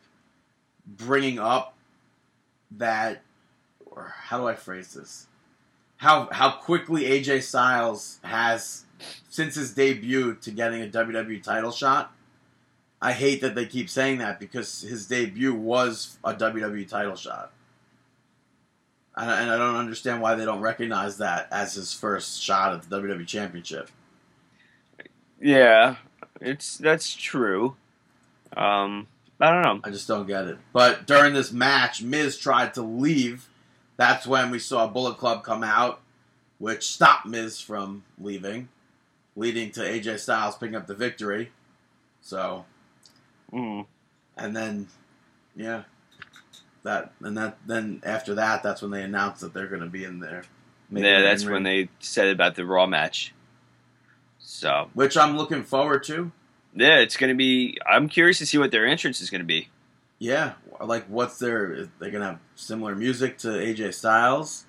Speaker 2: bringing up that, or how do I phrase this? How how quickly AJ Styles has since his debut to getting a WWE title shot. I hate that they keep saying that because his debut was a WWE title shot. And and I don't understand why they don't recognize that as his first shot at the WWE Championship.
Speaker 3: Yeah, it's that's true. Um, I don't know.
Speaker 2: I just don't get it. But during this match, Miz tried to leave. That's when we saw Bullet Club come out, which stopped Miz from leaving, leading to AJ Styles picking up the victory. So,
Speaker 3: Mm.
Speaker 2: and then, yeah, that and that then after that, that's when they announced that they're going to be in there.
Speaker 3: Yeah, that's when they said about the Raw match. So
Speaker 2: which I'm looking forward to.
Speaker 3: yeah, it's gonna be. I'm curious to see what their entrance is gonna be.
Speaker 2: Yeah, like what's their? They're gonna have similar music to AJ Styles.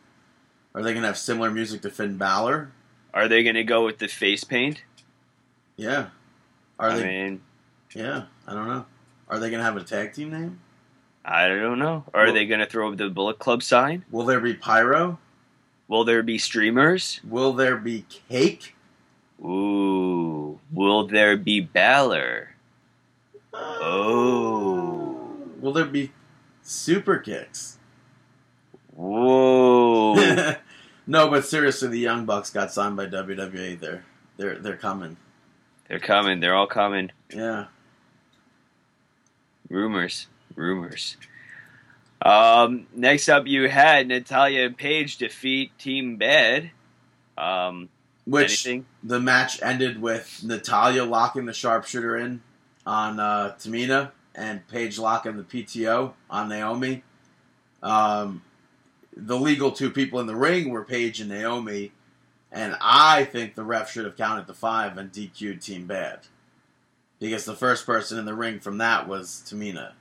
Speaker 2: Are they gonna have similar music to Finn Balor?
Speaker 3: Are they gonna go with the face paint?
Speaker 2: Yeah. Are
Speaker 3: I
Speaker 2: they?
Speaker 3: mean,
Speaker 2: yeah, I don't know. Are they gonna have a tag team name?
Speaker 3: I don't know. Are
Speaker 2: Well-
Speaker 3: they gonna throw the Bullet Club sign?
Speaker 2: Will there be pyro?
Speaker 3: Will there be streamers?
Speaker 2: Will there be cake?
Speaker 3: Ooh, will there be Balor? Oh,
Speaker 2: Will there be super kicks?
Speaker 3: whoa!
Speaker 2: no, but seriously, the Young Bucks got signed by WWE. They're they're they're coming.
Speaker 3: They're coming. They're all coming.
Speaker 2: Yeah.
Speaker 3: Rumors, rumors. Um, next up, you had Natalya and Paige defeat Team Bed. Um,
Speaker 2: Which
Speaker 3: anything?
Speaker 2: the match ended with Natalya locking the sharpshooter in on uh, Tamina and Paige locking the PTO on Naomi. Um, the legal two people in the ring were Paige and Naomi, and I think the ref should have counted the five and DQ'd Team Bad. Because the first person in the ring from that was Tamina.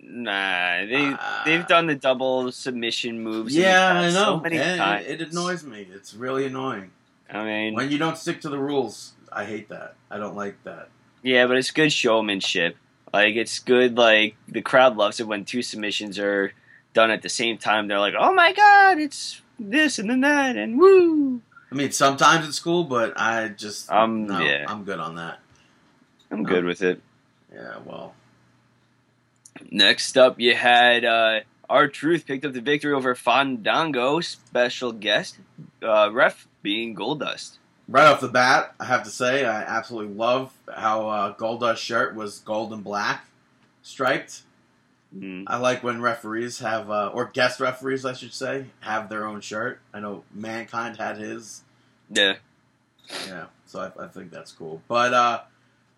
Speaker 3: Nah, they
Speaker 2: Uh,
Speaker 3: they've done the double submission moves.
Speaker 2: Yeah, I know.
Speaker 3: So many
Speaker 2: and
Speaker 3: times.
Speaker 2: it annoys me. It's really annoying.
Speaker 3: I mean,
Speaker 2: When you don't stick to the rules, I hate that. I don't like that.
Speaker 3: yeah, but it's good showmanship. Like it's good. Like the crowd loves it when two submissions are done at the same time. They're like, "Oh my god, it's this and then that and woo!"
Speaker 2: I mean, sometimes it's cool, but I just
Speaker 3: Um,
Speaker 2: no,
Speaker 3: yeah.
Speaker 2: I'm good on that.
Speaker 3: I'm good with it.
Speaker 2: Yeah, well,
Speaker 3: Next up, you had uh, R-Truth picked up the victory over Fandango. Special guest uh, ref being Goldust.
Speaker 2: right off the bat, I have to say I absolutely love how uh, Goldust's shirt was gold and black striped.
Speaker 3: Mm.
Speaker 2: I like when referees have, uh, or guest referees, I should say, have their own shirt. I know Mankind had his.
Speaker 3: Yeah,
Speaker 2: Yeah, so I, I think that's cool. But uh,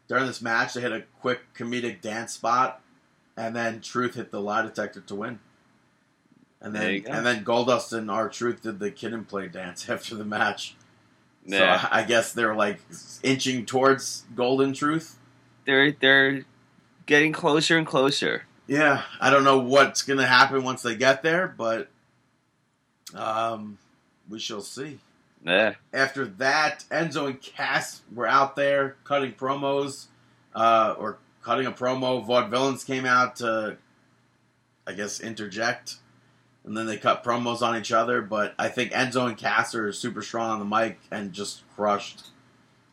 Speaker 2: during this match, they hit a quick comedic dance spot, and then Truth hit the lie detector to win. And then and then Goldust and R-Truth did the Kid 'n Play dance after the match.
Speaker 3: yeah.
Speaker 2: So I, I guess they're like inching towards Golden Truth.
Speaker 3: they're they're getting closer and closer.
Speaker 2: Yeah, I don't know what's gonna happen once they get there, but um, we shall see.
Speaker 3: Yeah,
Speaker 2: after that, Enzo and Cass were out there cutting promos, uh, or cutting a promo. Vaudevillains came out to, I guess, interject, and then they cut promos on each other. But I think Enzo and Cass are super strong on the mic and just crushed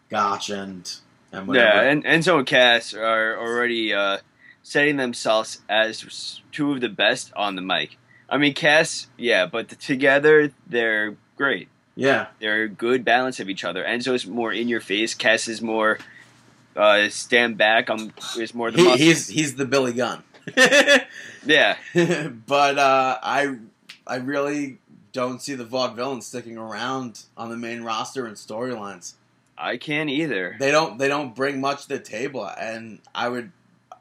Speaker 2: Gotch and and whatever.
Speaker 3: yeah. And Enzo and Cass are already uh, setting themselves as two of the best on the mic. I mean, Cass, yeah, but together they're great.
Speaker 2: yeah,
Speaker 3: They're a good balance of each other. Enzo's more in your face. Cass is more uh, stand back. I'm is more the
Speaker 2: he, he's he's the Billy Gunn.
Speaker 3: yeah.
Speaker 2: but uh, I I really don't see the Vaudevillains sticking around on the main roster and storylines.
Speaker 3: I can't either.
Speaker 2: They don't they don't bring much to the table, and I would,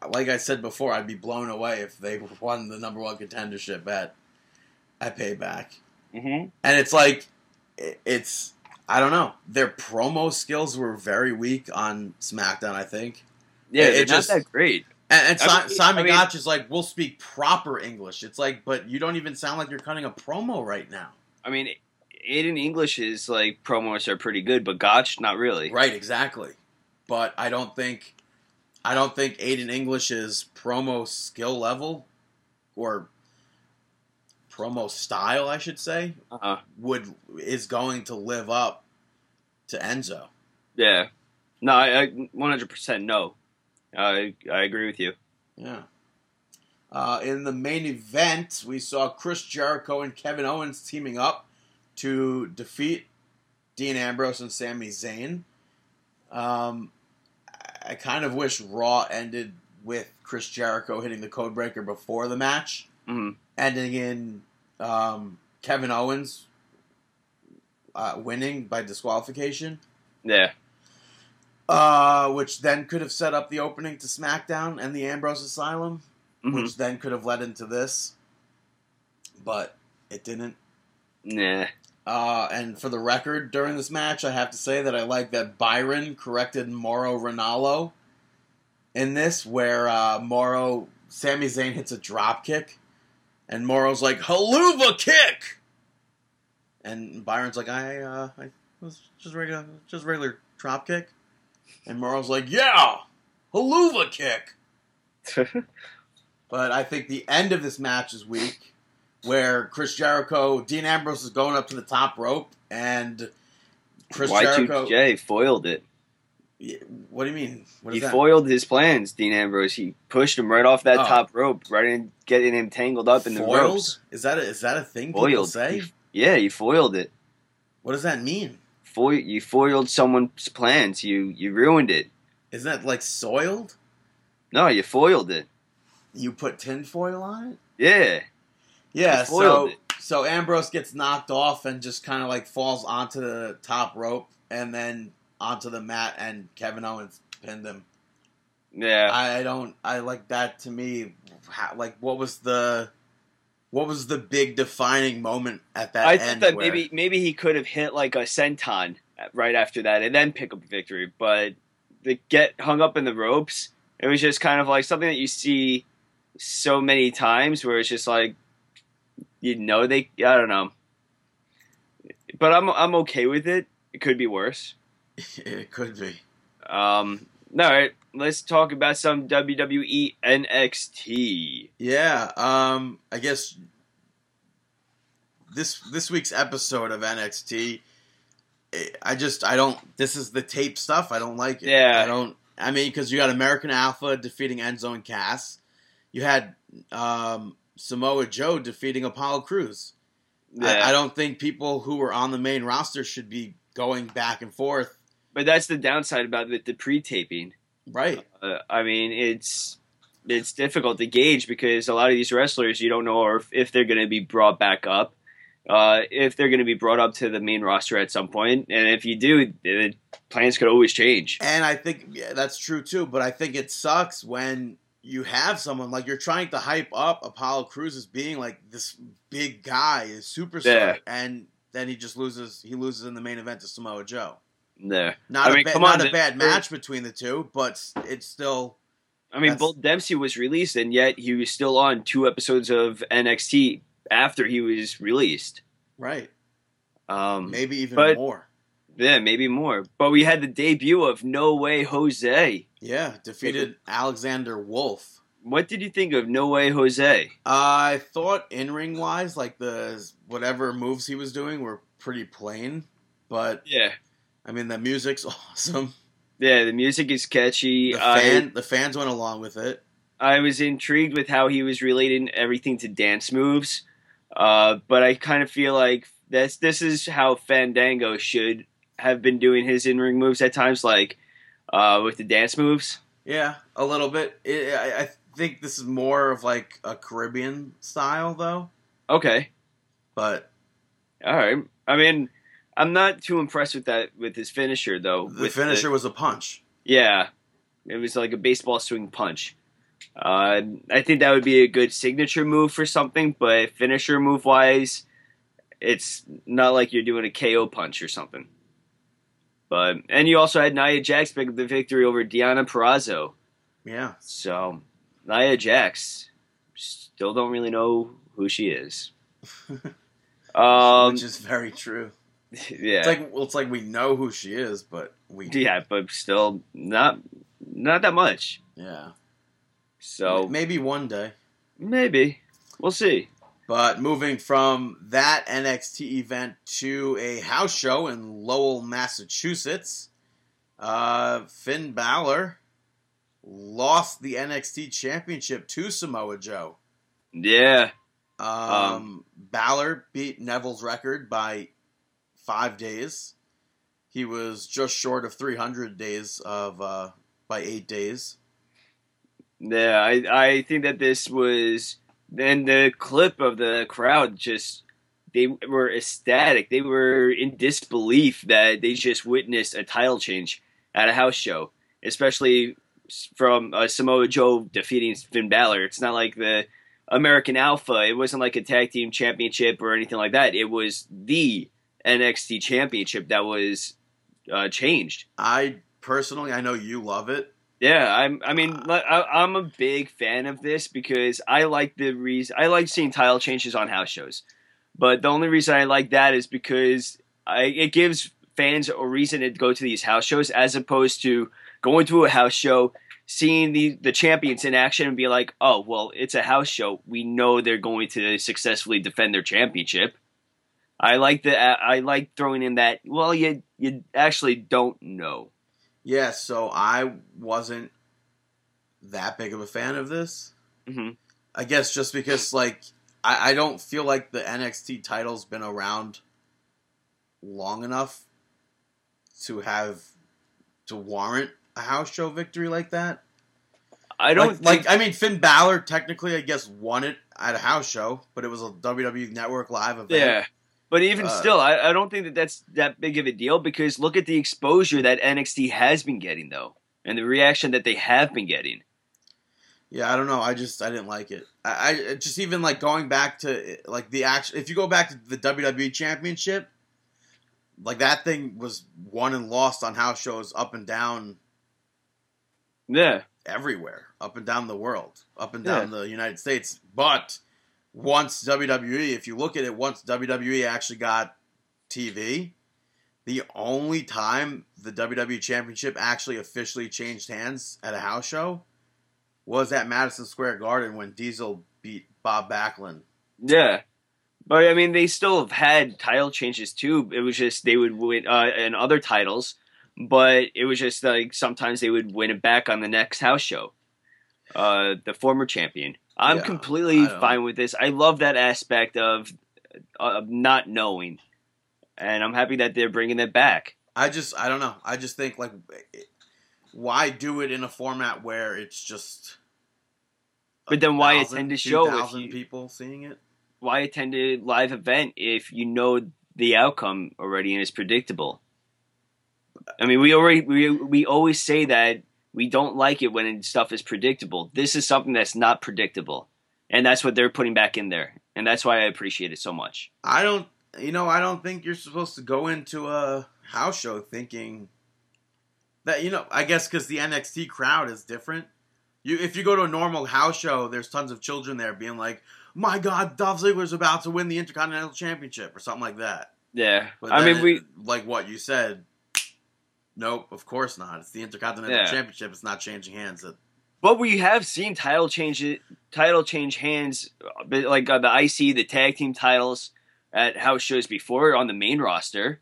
Speaker 2: like I said before, I'd be blown away if they won the number one contendership at at Payback.
Speaker 3: hmm
Speaker 2: And it's like, it's I don't know. Their promo skills were very weak on SmackDown. I think,
Speaker 3: Yeah,
Speaker 2: It- it
Speaker 3: not
Speaker 2: just-
Speaker 3: that great.
Speaker 2: And, and
Speaker 3: I mean-
Speaker 2: Simon
Speaker 3: I mean-
Speaker 2: Gotch is like, we'll speak proper English. It's like, but you don't even sound like you're cutting a promo right now.
Speaker 3: I mean, Aiden English's like promos are pretty good, but Gotch not really.
Speaker 2: Right, exactly. But I don't think I don't think Aiden English's promo skill level or promo style, I should say,
Speaker 3: Uh-huh.
Speaker 2: would is going to live up to Enzo.
Speaker 3: Yeah. No, I, I 100% no. I I agree with you.
Speaker 2: Yeah. Uh, in the main event, we saw Chris Jericho and Kevin Owens teaming up to defeat Dean Ambrose and Sami Zayn. Um, I- kind of wish Raw ended with Chris Jericho hitting the Codebreaker before the match,
Speaker 3: Mhm.
Speaker 2: ending in um, Kevin Owens uh, winning by disqualification,
Speaker 3: Yeah.
Speaker 2: Uh, which then could have set up the opening to SmackDown and the Ambrose Asylum,
Speaker 3: Mhm.
Speaker 2: which then could have led into this, but it didn't.
Speaker 3: Nah.
Speaker 2: Uh, and for the record, during this match, I have to say that I like that Byron corrected Mauro Ranallo in this, where uh, Mauro, Sami Zayn hits a drop kick, and Mauro's like, Haluva kick! And Byron's like, I, uh, I was just regular, just regular drop kick. And Mauro's like, yeah, Haluva kick! But I think the end of this match is weak, where Chris Jericho, Dean Ambrose is going up to the top rope, and Chris Jericho.
Speaker 3: Y2J foiled it.
Speaker 2: What do you mean? What
Speaker 3: He
Speaker 2: that?
Speaker 3: foiled his plans, Dean Ambrose. He pushed him right off that
Speaker 2: Oh.
Speaker 3: top rope, right in getting him tangled up in the
Speaker 2: Foiled?
Speaker 3: ropes.
Speaker 2: Is that a, is that a thing people
Speaker 3: Foiled.
Speaker 2: say?
Speaker 3: He- yeah, you foiled it.
Speaker 2: What does that mean?
Speaker 3: Foil, you foiled someone's plans. You you ruined it.
Speaker 2: Isn't that like soiled?
Speaker 3: No, you foiled it.
Speaker 2: You put tinfoil on it?
Speaker 3: Yeah.
Speaker 2: Yeah. So
Speaker 3: it.
Speaker 2: so Ambrose gets knocked off and just kind of like falls onto the top rope and then onto the mat, and Kevin Owens pinned him.
Speaker 3: Yeah.
Speaker 2: I, I don't. I like that to me. How, like, what was the, what was the big defining moment at that
Speaker 3: I thought that
Speaker 2: where-
Speaker 3: maybe maybe he could have hit like a senton right after that and then pick up a victory, but to get hung up in the ropes, it was just kind of like something that you see so many times where it's just like you know they I don't know. But I'm I'm okay with it. It could be worse.
Speaker 2: it could be.
Speaker 3: Um all right, let's talk about some WWE NXT.
Speaker 2: Yeah. Um. I guess this this week's episode of NXT. eh, I just I don't. This is the tape stuff. I don't like it.
Speaker 3: Yeah.
Speaker 2: I don't. I mean, because you got American Alpha defeating Enzo and Cass. You had um, Samoa Joe defeating Apollo Crews. I, I don't think people who were on the main roster should be going back and forth.
Speaker 3: but that's the downside about the, the pre-taping.
Speaker 2: Right.
Speaker 3: Uh, I mean, it's it's difficult to gauge because a lot of these wrestlers you don't know if, if they're going to be brought back up, uh, if they're going to be brought up to the main roster at some point, and if you do, the plans could always change.
Speaker 2: And I think yeah, that's true too. But I think it sucks when you have someone like you're trying to hype up Apollo Crews as being like this big guy, a superstar,
Speaker 3: Yeah.
Speaker 2: and then he just loses. He loses in the main event to Samoa Joe.
Speaker 3: There,
Speaker 2: Not
Speaker 3: I
Speaker 2: a
Speaker 3: mean,
Speaker 2: ba-
Speaker 3: come
Speaker 2: not
Speaker 3: on,
Speaker 2: a bad match between the two, but it's still
Speaker 3: I mean, Bull Dempsey was released, and yet he was still on two episodes of NXT after he was released.
Speaker 2: right.
Speaker 3: Um,
Speaker 2: Maybe even
Speaker 3: but-
Speaker 2: more.
Speaker 3: yeah, maybe more. But we had the debut of No Way Jose.
Speaker 2: Yeah, defeated Alexander Wolfe.
Speaker 3: What did you think of No Way Jose?
Speaker 2: I thought in ring wise, like the whatever moves he was doing were pretty plain, but
Speaker 3: Yeah,
Speaker 2: I mean the music's awesome.
Speaker 3: yeah. The music is catchy.
Speaker 2: The
Speaker 3: I-
Speaker 2: the fans went along with it.
Speaker 3: I was intrigued with how he was relating everything to dance moves, uh, but I kind of feel like this this is how Fandango should have been doing his in ring moves at times, like uh, with the dance moves.
Speaker 2: Yeah, a little bit. It, I, I think this is more of like a Caribbean style though,
Speaker 3: Okay,
Speaker 2: but
Speaker 3: all right. I mean, I'm not too impressed with that with his finisher though.
Speaker 2: the finisher was a punch.
Speaker 3: yeah, it was like a baseball swing punch. Uh, I think that would be a good signature move for something, but finisher move wise, it's not like you're doing a KO punch or something. But and you also had Nia Jax pick up the victory over Deonna Purrazzo.
Speaker 2: Yeah,
Speaker 3: So Nia Jax, still don't really know who she is. um,
Speaker 2: which is very true.
Speaker 3: yeah,
Speaker 2: It's like well, it's like we know who she is, but we
Speaker 3: yeah, but still not not that much.
Speaker 2: yeah.
Speaker 3: So
Speaker 2: maybe one day.
Speaker 3: maybe we'll see.
Speaker 2: But moving from that NXT event to a house show in Lowell, Massachusetts, uh, Finn Balor lost the NXT Championship to Samoa Joe.
Speaker 3: Yeah,
Speaker 2: Um, Balor beat Neville's record by five days. He was just short of 300 days of uh, by eight days.
Speaker 3: Yeah, I I think that this was then the clip of the crowd just they were ecstatic. They were in disbelief that they just witnessed a title change at a house show, especially from uh, Samoa Joe defeating Finn Balor. It's not like the American Alpha. It wasn't like a tag team championship or anything like that. It was the NXT championship that was uh, changed.
Speaker 2: I personally, I know you love it.
Speaker 3: Yeah, I'm. I mean, I, I'm a big fan of this because I like the reason. I like seeing title changes on house shows. But the only reason I like that is because I, it gives fans a reason to go to these house shows as opposed to going to a house show, seeing the, the champions in action and be like, oh, well, it's a house show. We know they're going to successfully defend their championship. I like the I like throwing in that. Well, you you actually don't know.
Speaker 2: Yeah, so I wasn't that big of a fan of this.
Speaker 3: Mm-hmm.
Speaker 2: I guess just because like I, I don't feel like the NXT title's been around long enough to have to warrant a house show victory like that.
Speaker 3: I don't
Speaker 2: like, like I mean Finn Balor technically I guess won it at a house show, but it was a WWE Network live event.
Speaker 3: Yeah. But even uh, still, I, I don't think that that's that big of a deal because look at the exposure that NXT has been getting, though, and the reaction that they have been getting.
Speaker 2: Yeah, I don't know. I just I didn't like it. I, I just even like going back to like the action. If you go back to the WWE Championship, like that thing was won and lost on house shows up and down.
Speaker 3: Yeah,
Speaker 2: everywhere, up and down the world, up and down yeah. the United States. But once WWE, if you look at it, once WWE actually got TV, the only time the WWE Championship actually officially changed hands at a house show was at Madison Square Garden when Diesel beat Bob Backlund.
Speaker 3: Yeah. But I mean, they still have had title changes too. It was just they would win uh, in other titles, but it was just like sometimes they would win it back on the next house show. Uh, the former champion. I'm yeah, completely fine with this. I love that aspect of uh, of not knowing, and I'm happy that they're bringing it back.
Speaker 2: I just I don't know. I just think like why do it in a format where it's just
Speaker 3: but then why attend a show
Speaker 2: you, people seeing it
Speaker 3: why attend a live event if you know the outcome already and it's predictable i mean we already we, we always say that we don't like it when stuff is predictable this is something that's not predictable and that's what they're putting back in there and that's why i appreciate it so much
Speaker 2: i don't you know i don't think you're supposed to go into a house show thinking that you know, I guess because the NXT crowd is different. You, if you go to a normal house show, there's tons of children there being like, "My God, Dolph Ziggler's about to win the Intercontinental Championship" or something like that.
Speaker 3: Yeah, but I mean, we
Speaker 2: like what you said. Nope, of course not. It's the Intercontinental yeah. Championship. It's not changing hands. It,
Speaker 3: but we have seen title change title change hands, like uh, the IC, the tag team titles at house shows before on the main roster.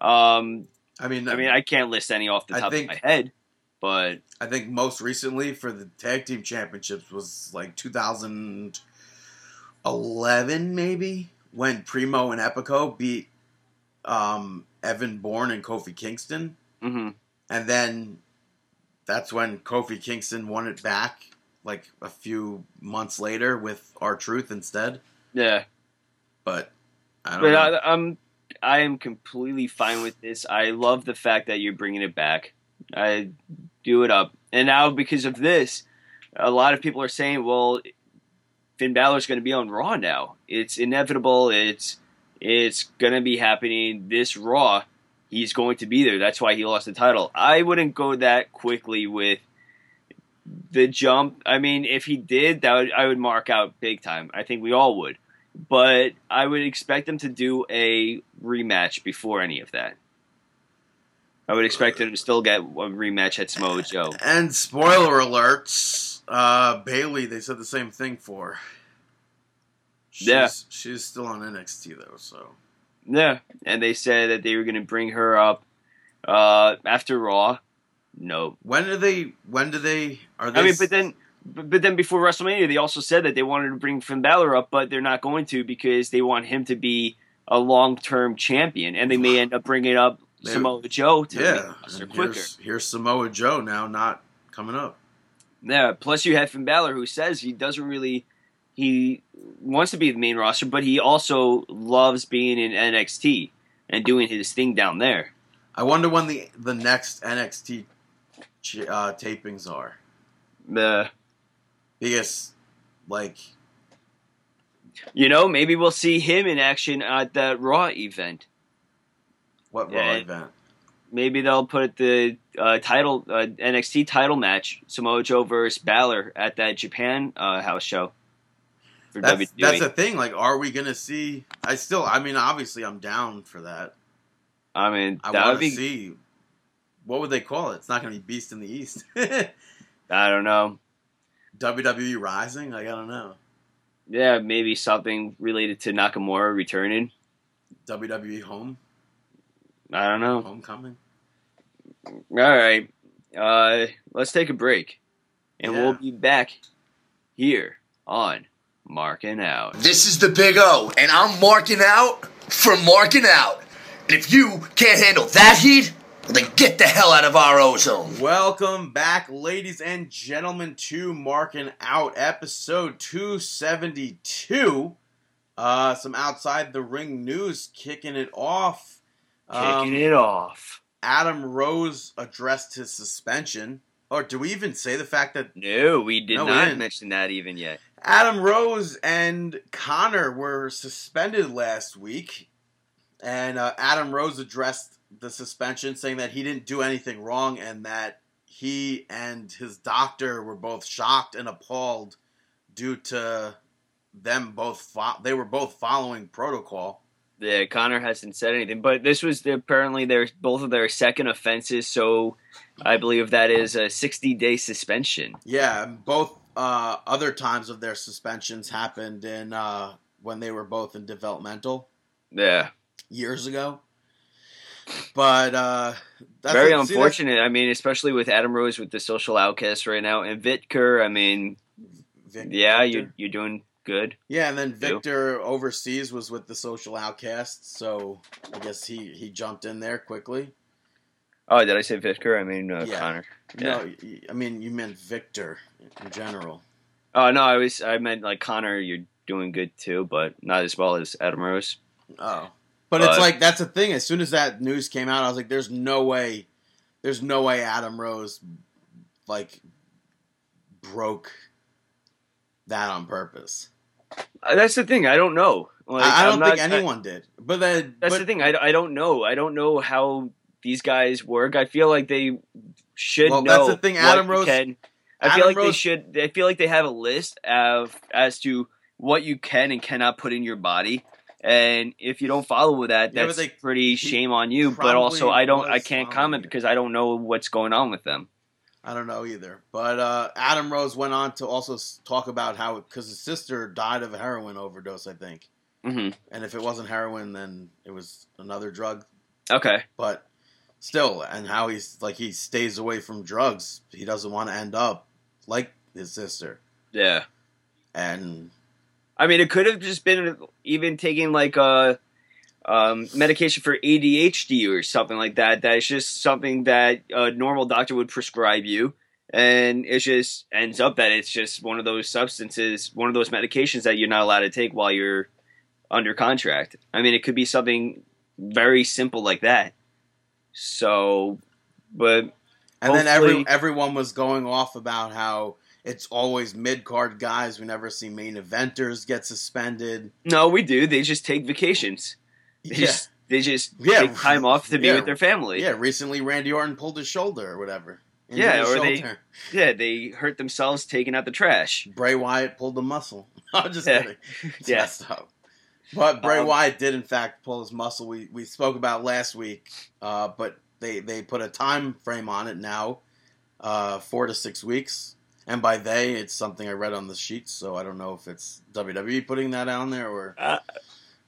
Speaker 3: Um,
Speaker 2: I mean,
Speaker 3: I mean, I can't list any off the top think, of my head, but
Speaker 2: I think most recently for the tag team championships was like 2011, maybe when Primo and Epico beat um, Evan Bourne and Kofi Kingston,
Speaker 3: mm-hmm.
Speaker 2: and then that's when Kofi Kingston won it back, like a few months later with R-Truth instead.
Speaker 3: Yeah,
Speaker 2: but I don't
Speaker 3: but
Speaker 2: know.
Speaker 3: I, I'm I am completely fine with this. I love the fact that you're bringing it back. I do it up, and now because of this, a lot of people are saying, "Well, Finn Balor's going to be on Raw now. It's inevitable. It's it's going to be happening this Raw. He's going to be there. That's why he lost the title." I wouldn't go that quickly with the jump. I mean, if he did, that would, I would mark out big time. I think we all would but I would expect them to do a rematch before any of that. I would expect them to still get a rematch at Samoa Joe.
Speaker 2: And spoiler alerts, uh, Bayley, they said the same thing for. She's,
Speaker 3: yeah,
Speaker 2: she's still on NXT though, so.
Speaker 3: Yeah, and they said that they were going to bring her up uh, after Raw. No.
Speaker 2: When do they? When do they? Are they?
Speaker 3: I mean, but then but, but then before WrestleMania, they also said that they wanted to bring Finn Balor up, but they're not going to because they want him to be a long term champion, and they may end up bringing up Samoa Joe to
Speaker 2: yeah,
Speaker 3: quicker.
Speaker 2: Here's, here's Samoa Joe now, not coming up.
Speaker 3: Yeah. Plus, you have Finn Balor, who says he doesn't really he wants to be the main roster, but he also loves being in NXT and doing his thing down there.
Speaker 2: I wonder when the the next NXT uh, tapings are
Speaker 3: The
Speaker 2: because, like,
Speaker 3: you know maybe we'll see him in action at that Raw event.
Speaker 2: what Raw event?
Speaker 3: Maybe they'll put the uh, title uh, NXT title match Samoa Joe versus Balor at that Japan uh, house show. For.
Speaker 2: That's
Speaker 3: WWE.
Speaker 2: that's the thing. Like, are we gonna see? I still. I mean, obviously, I'm down for that.
Speaker 3: I mean,
Speaker 2: I want to
Speaker 3: be.
Speaker 2: see. What would they call it? It's not gonna be Beast in the East.
Speaker 3: I don't know.
Speaker 2: WWE Rising. Like, I don't know.
Speaker 3: Yeah, maybe something related to Nakamura returning.
Speaker 2: WWE Home
Speaker 3: I don't know.
Speaker 2: Homecoming.
Speaker 3: All right, uh, let's take a break, and
Speaker 2: Yeah.
Speaker 3: we'll be back here on Marking Out.
Speaker 4: This is the Big O, and I'm marking out for marking out. And if you can't handle that heat, then get the hell out of our ozone.
Speaker 2: Welcome back, ladies and gentlemen, to Marking Out, episode 272. Uh, some outside the ring news kicking it off. Um,
Speaker 3: Kicking it off.
Speaker 2: Adam Rose addressed his suspension. Or do we even say the fact that
Speaker 3: No, we did
Speaker 2: No, we
Speaker 3: not
Speaker 2: didn't.
Speaker 3: mention that even yet.
Speaker 2: Adam Rose and Konnor were suspended last week? And uh, Adam Rose addressed the suspension, saying that he didn't do anything wrong and that he and his doctor were both shocked and appalled due to them both. Fo- they were both following protocol.
Speaker 3: Yeah, Konnor hasn't said anything, but this was the, apparently their both of their second offenses, so I believe that is a sixty day suspension.
Speaker 2: Yeah, both uh, other times of their suspensions happened in uh, when they were both in developmental
Speaker 3: Yeah,
Speaker 2: years ago. But uh, that's
Speaker 3: very
Speaker 2: that's-
Speaker 3: unfortunate. I mean, especially with Adam Rose with the social outcast right now, and Vitker. I mean,
Speaker 2: Vic-
Speaker 3: yeah,
Speaker 2: Viktor.
Speaker 3: you're you're doing good.
Speaker 2: Yeah, and then? Viktor overseas was with the social outcasts, so I guess he he jumped in there quickly.
Speaker 3: Oh, did I say Vitker? I mean uh,
Speaker 2: Yeah.
Speaker 3: Konnor.
Speaker 2: No, I mean you meant Viktor in general.
Speaker 3: Oh no, I was I meant like Konnor. You're doing good too, but not as well as Adam Rose.
Speaker 2: Oh, but it's like that's the thing. As soon as that news came out, I was like, "There's no way, there's no way Adam Rose like broke that on purpose."
Speaker 3: Uh, That's the thing. I don't know. Like,
Speaker 2: I, I don't
Speaker 3: I'm
Speaker 2: think
Speaker 3: not- I-
Speaker 2: anyone did. But then
Speaker 3: That's
Speaker 2: but,
Speaker 3: the thing. I, I don't know. I don't know how these guys work. I feel like they should
Speaker 2: Well,
Speaker 3: know.
Speaker 2: that's the thing, Adam Rose-
Speaker 3: Can. I
Speaker 2: Adam
Speaker 3: feel like they should. I feel like they have a list of as to what you can and cannot put in your body. And if you don't follow that,
Speaker 2: Yeah,
Speaker 3: that's
Speaker 2: they-
Speaker 3: pretty shame on you. But also, I don't. I can't comment because I don't know what's going on with them.
Speaker 2: I don't know either. But uh, Adam Rose went on to also talk about how because his sister died of a heroin overdose, I think.
Speaker 3: hmm
Speaker 2: And if it wasn't heroin, then it was another drug.
Speaker 3: Okay.
Speaker 2: But still, and how he's like he stays away from drugs. He doesn't want to end up like his sister.
Speaker 3: Yeah.
Speaker 2: And
Speaker 3: I mean, it could have just been even taking like a um, medication for ADHD or something like that. That's just something that a normal doctor would prescribe you, and it just ends up that it's just one of those substances, one of those medications that you're not allowed to take while you're under contract. I mean, it could be something very simple like that. So, but
Speaker 2: and then every everyone was going off about how it's always mid card guys. We never see main eventers get suspended.
Speaker 3: no, we do. They just take vacations. They
Speaker 2: Yeah.
Speaker 3: just they just
Speaker 2: Yeah.
Speaker 3: take time off to be
Speaker 2: Yeah.
Speaker 3: with their family.
Speaker 2: Yeah, recently Randy Orton pulled his shoulder or whatever.
Speaker 3: Yeah, or they- Yeah, they hurt themselves taking out the trash.
Speaker 2: Bray Wyatt pulled a muscle. I'm just
Speaker 3: Yeah.
Speaker 2: kidding. It's
Speaker 3: Yeah.
Speaker 2: But Bray
Speaker 3: Um,
Speaker 2: Wyatt did in fact pull his muscle. We we spoke about last week. Uh, but they they put a time frame on it now, uh, four to six weeks. And by they, it's something I read on the sheets, so I don't know if it's WWE putting that on there or.
Speaker 3: Uh,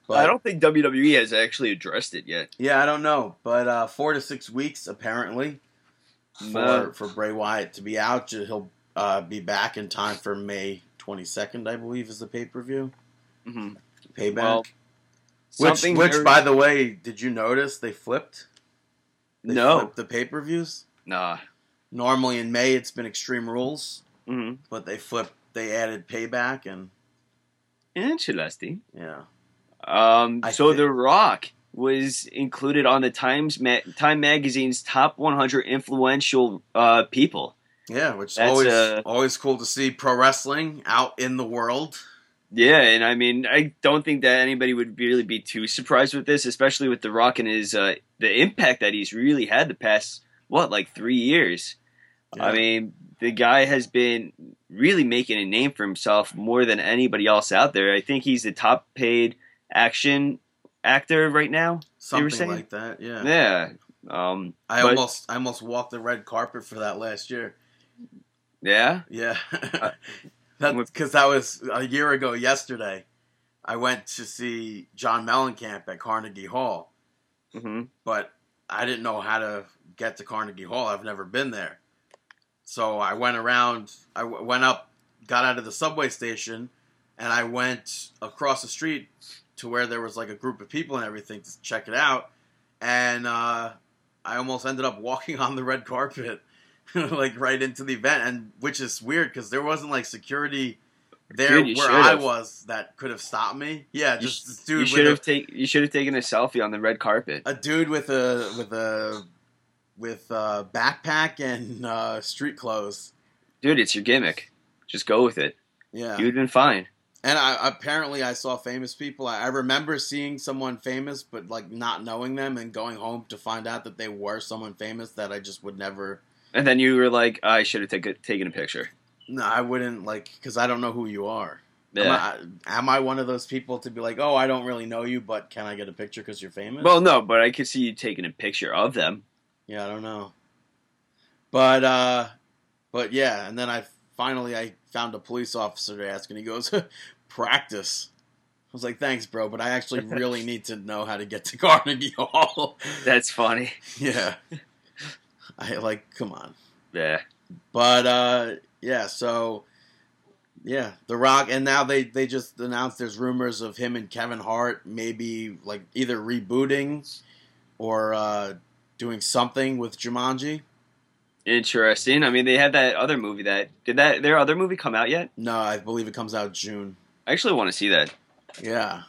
Speaker 2: But,
Speaker 3: I don't think WWE has actually addressed it yet.
Speaker 2: Yeah, I don't know, but uh, four to six weeks apparently for for Bray Wyatt to be out. He'll uh, be back in time for May twenty second, I believe, is the pay per view
Speaker 3: mhm.
Speaker 2: Payback.
Speaker 3: Well,
Speaker 2: which, which, by the way, did you notice they flipped? They
Speaker 3: No.
Speaker 2: flipped the pay per views.
Speaker 3: nah,
Speaker 2: Normally in May, it's been Extreme Rules.
Speaker 3: hmm
Speaker 2: but they flipped. They added Payback, and
Speaker 3: Interesting.
Speaker 2: yeah,
Speaker 3: Um,
Speaker 2: I
Speaker 3: so
Speaker 2: thi-
Speaker 3: The Rock was included on the Times Ma- Time Magazine's top 100 influential uh, people.
Speaker 2: yeah, which is always
Speaker 3: uh,
Speaker 2: always cool to see pro wrestling out in the world.
Speaker 3: Yeah, and I mean, I don't think that anybody would really be too surprised with this, especially with The Rock and his uh, the impact that he's really had the past what like three years. I mean, the guy has been really making a name for himself more than anybody else out there. I think he's the top paid action actor right now.
Speaker 2: something like that. Yeah,
Speaker 3: Yeah. Um,
Speaker 2: I
Speaker 3: but-
Speaker 2: almost I almost walked the red carpet for that last year.
Speaker 3: yeah.
Speaker 2: Yeah,
Speaker 3: Uh,
Speaker 2: because that was a year ago yesterday. I went to see John Mellencamp at Carnegie Hall,
Speaker 3: hmm
Speaker 2: but I didn't know how to get to Carnegie Hall. I've never been there, so I went around. I w- went up, got out of the subway station, and I went across the street to where there was like a group of people and everything to check it out, and uh, I almost ended up walking on the red carpet, like right into the event, and which is weird because there wasn't like security there
Speaker 3: Dude,
Speaker 2: where I was that could have stopped me. Yeah, just this
Speaker 3: you
Speaker 2: dude
Speaker 3: should have
Speaker 2: a,
Speaker 3: take you should have taken a selfie on the red carpet.
Speaker 2: a dude with a with a with a backpack and uh, street clothes.
Speaker 3: Dude, it's your gimmick. Just go with it.
Speaker 2: Yeah,
Speaker 3: You'd been fine.
Speaker 2: and I apparently I saw famous people. I, I remember seeing someone famous, but like not knowing them and going home to find out that they were someone famous that I just would never.
Speaker 3: And then you were like, I should have taken taken a picture.
Speaker 2: No, I wouldn't like because I don't know who you are. Am,
Speaker 3: Yeah.
Speaker 2: I, am I one of those people to be like, oh, I don't really know you, but can I get a picture because you're famous?
Speaker 3: Well, no, but I could see you taking a picture of them.
Speaker 2: Yeah, I don't know. But uh but yeah, and then I finally I found a police officer to ask and he goes, "Practice." I was like, "Thanks, bro, but I actually really need to know how to get to Carnegie Hall."
Speaker 3: That's funny.
Speaker 2: yeah. I like, come on.
Speaker 3: Yeah.
Speaker 2: But uh yeah, so yeah, The Rock and now they they just announced there's rumors of him and Kevin Hart maybe like either rebooting or uh doing something with Jumanji.
Speaker 3: Interesting. I mean, they had that other movie that did that. Their other movie come out yet?
Speaker 2: No, I believe it comes out June.
Speaker 3: I actually want to see that.
Speaker 2: Yeah,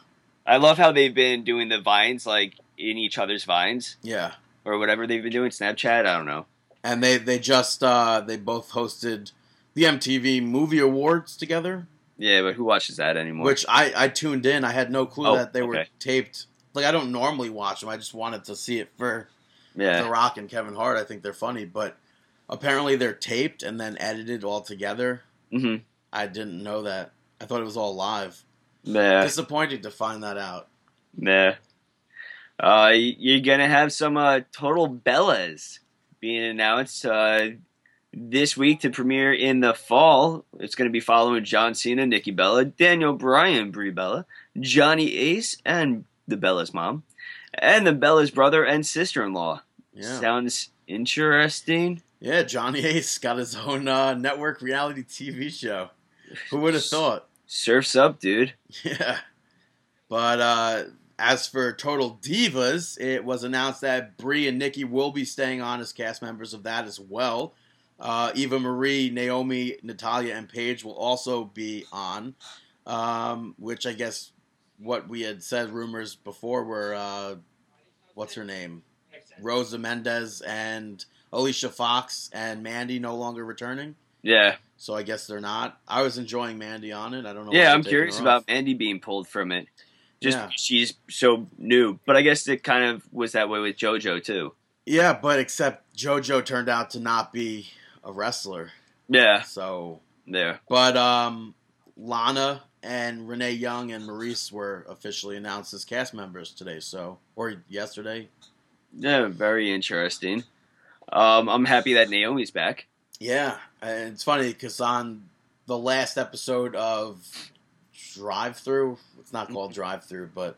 Speaker 3: I love how they've been doing the vines like in each other's vines
Speaker 2: yeah.
Speaker 3: Or whatever they've been doing. Snapchat. I don't know.
Speaker 2: And they they just uh they both hosted the MTV Movie Awards together,
Speaker 3: Yeah, but who watches that anymore?
Speaker 2: which I I tuned in. I had no clue
Speaker 3: Oh,
Speaker 2: that they were taped. Like I don't normally watch them. I just wanted to see it for
Speaker 3: yeah. The.
Speaker 2: Rock and Kevin Hart. I think they're funny, but apparently they're taped and then edited all together.
Speaker 3: hmm
Speaker 2: I didn't know that. I thought it was all live.
Speaker 3: Yeah.
Speaker 2: Disappointed to find that out.
Speaker 3: Nah. Uh, you're gonna have some uh, total Bellas being announced uh, this week to premiere in the fall. It's gonna be following John Cena, Nikki Bella, Daniel Bryan, Brie Bella, Johnny Ace, and the Bella's mom, and the Bella's brother and sister-in-law.
Speaker 2: Yeah.
Speaker 3: Sounds interesting.
Speaker 2: Yeah, Johnny Ace got his own uh, network reality TV show. Who would have thought?
Speaker 3: Surfs up, dude.
Speaker 2: Yeah. But uh, as for Total Divas, it was announced that Brie and Nikki will be staying on as cast members of that as well. Uh, Eva Marie, Naomi, Natalya, and Paige will also be on, um, which I guess what we had said rumors before were uh, what's her name? Rosa Mendes and Alicia Fox and Mandy no longer returning.
Speaker 3: Yeah,
Speaker 2: So I guess they're not. I was enjoying Mandy on it. I don't know.
Speaker 3: yeah. I'm curious about. Mandy being pulled from it. Just
Speaker 2: Yeah.
Speaker 3: she's so new, but I guess it kind of was that way with JoJo too.
Speaker 2: Yeah, but except JoJo turned out to not be a wrestler.
Speaker 3: Yeah,
Speaker 2: So,
Speaker 3: yeah.
Speaker 2: but um, Lana and Renee Young and Maryse were officially announced as cast members today. So, or yesterday.
Speaker 3: Yeah, very interesting. Um, I'm happy that Naomi's back.
Speaker 2: Yeah, and it's funny because on the last episode of Drive Through, it's not called mm-hmm. Drive Through, but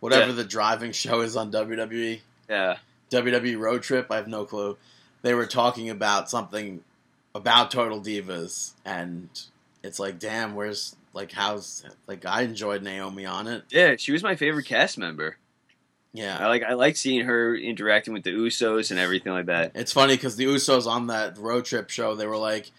Speaker 2: whatever
Speaker 3: Yeah.
Speaker 2: the driving show is on WWE,
Speaker 3: Yeah,
Speaker 2: WWE Road Trip. I have no clue. They were talking about something about Total Divas, and it's like, damn, where's like how's like I enjoyed Naomi on it.
Speaker 3: yeah. She was my favorite cast member.
Speaker 2: Yeah, I
Speaker 3: like I like seeing her interacting with the Usos and everything like that.
Speaker 2: it's funny because the Usos on that Road Trip show, they were like,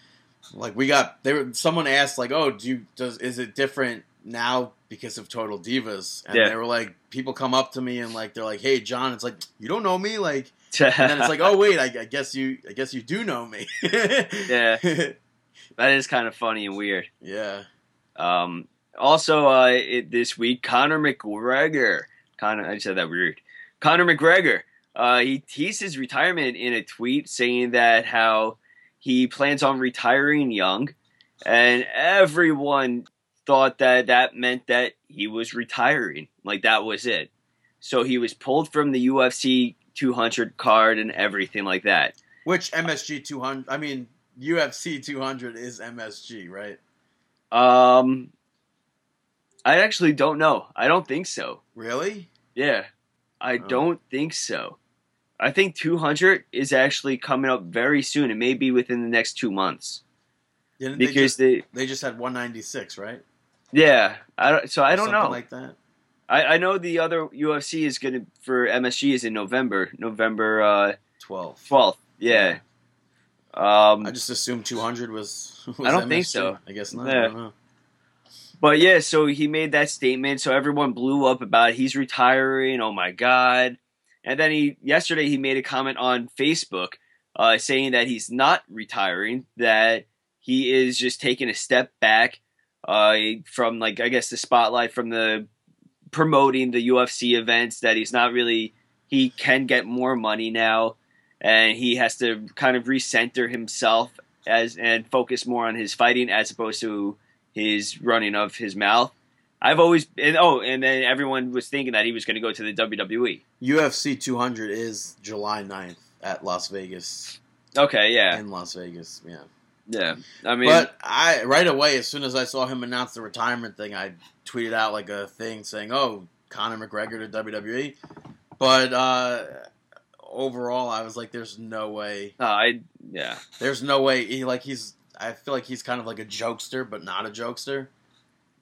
Speaker 2: Like we got there. Someone asked like, "Oh, do you does is it different now because of Total Divas?" And
Speaker 3: Yeah.
Speaker 2: they were like, people come up to me and like they're like, "Hey, John," it's like you don't know me, like,
Speaker 3: and
Speaker 2: then it's like, "Oh wait, I, I guess you, I guess you do know me."
Speaker 3: Yeah. that is kind of funny and weird.
Speaker 2: yeah.
Speaker 3: Um, also, uh, it, this week, Conor McGregor. Conor, I said that weird. Conor McGregor. Uh, he teased his retirement in a tweet, saying that how he plans on retiring young, and everyone thought that that meant that he was retiring. Like that was it. So he was pulled from the UFC 200 card and everything like that.
Speaker 2: Which MSG 200? I mean, UFC 200 is MSG, right?
Speaker 3: Um, I actually don't know. I don't think so.
Speaker 2: Really?
Speaker 3: Yeah, I
Speaker 2: Oh.
Speaker 3: don't think so. I think 200 is actually coming up very soon. It may be within the next two months
Speaker 2: Didn't they
Speaker 3: because
Speaker 2: just,
Speaker 3: they,
Speaker 2: they just had 196, right?
Speaker 3: Yeah. I don't, so I don't
Speaker 2: something
Speaker 3: know.
Speaker 2: like that.
Speaker 3: I, I know the other UFC is gonna for MSG is in November, November uh,
Speaker 2: 12.
Speaker 3: 12th. Yeah. Um,
Speaker 2: I just assumed 200 was. was
Speaker 3: I don't think so.
Speaker 2: I guess not.
Speaker 3: Yeah.
Speaker 2: I don't know.
Speaker 3: But yeah, so he made that statement, so everyone blew up about it. he's retiring. Oh my god! And then he yesterday he made a comment on Facebook uh, saying that he's not retiring, that he is just taking a step back uh, from like I guess the spotlight from the promoting the UFC events. That he's not really he can get more money now, and he has to kind of recenter himself as and focus more on his fighting as opposed to his running of his mouth. I've always and oh, and then everyone was thinking that he was going to go to the. WWE.
Speaker 2: UFC 200 is July 9th at Las Vegas.
Speaker 3: Okay, yeah,
Speaker 2: In Las Vegas, yeah.
Speaker 3: Yeah. I mean,
Speaker 2: but I right away, as soon as I saw him announce the retirement thing, I tweeted out like a thing saying, "Oh, Conor McGregor to WWE." But uh, overall, I was like, "There's no way.
Speaker 3: uh, I yeah,
Speaker 2: There's no way." He like he's. I feel like he's kind of like a jokester, but not a jokester.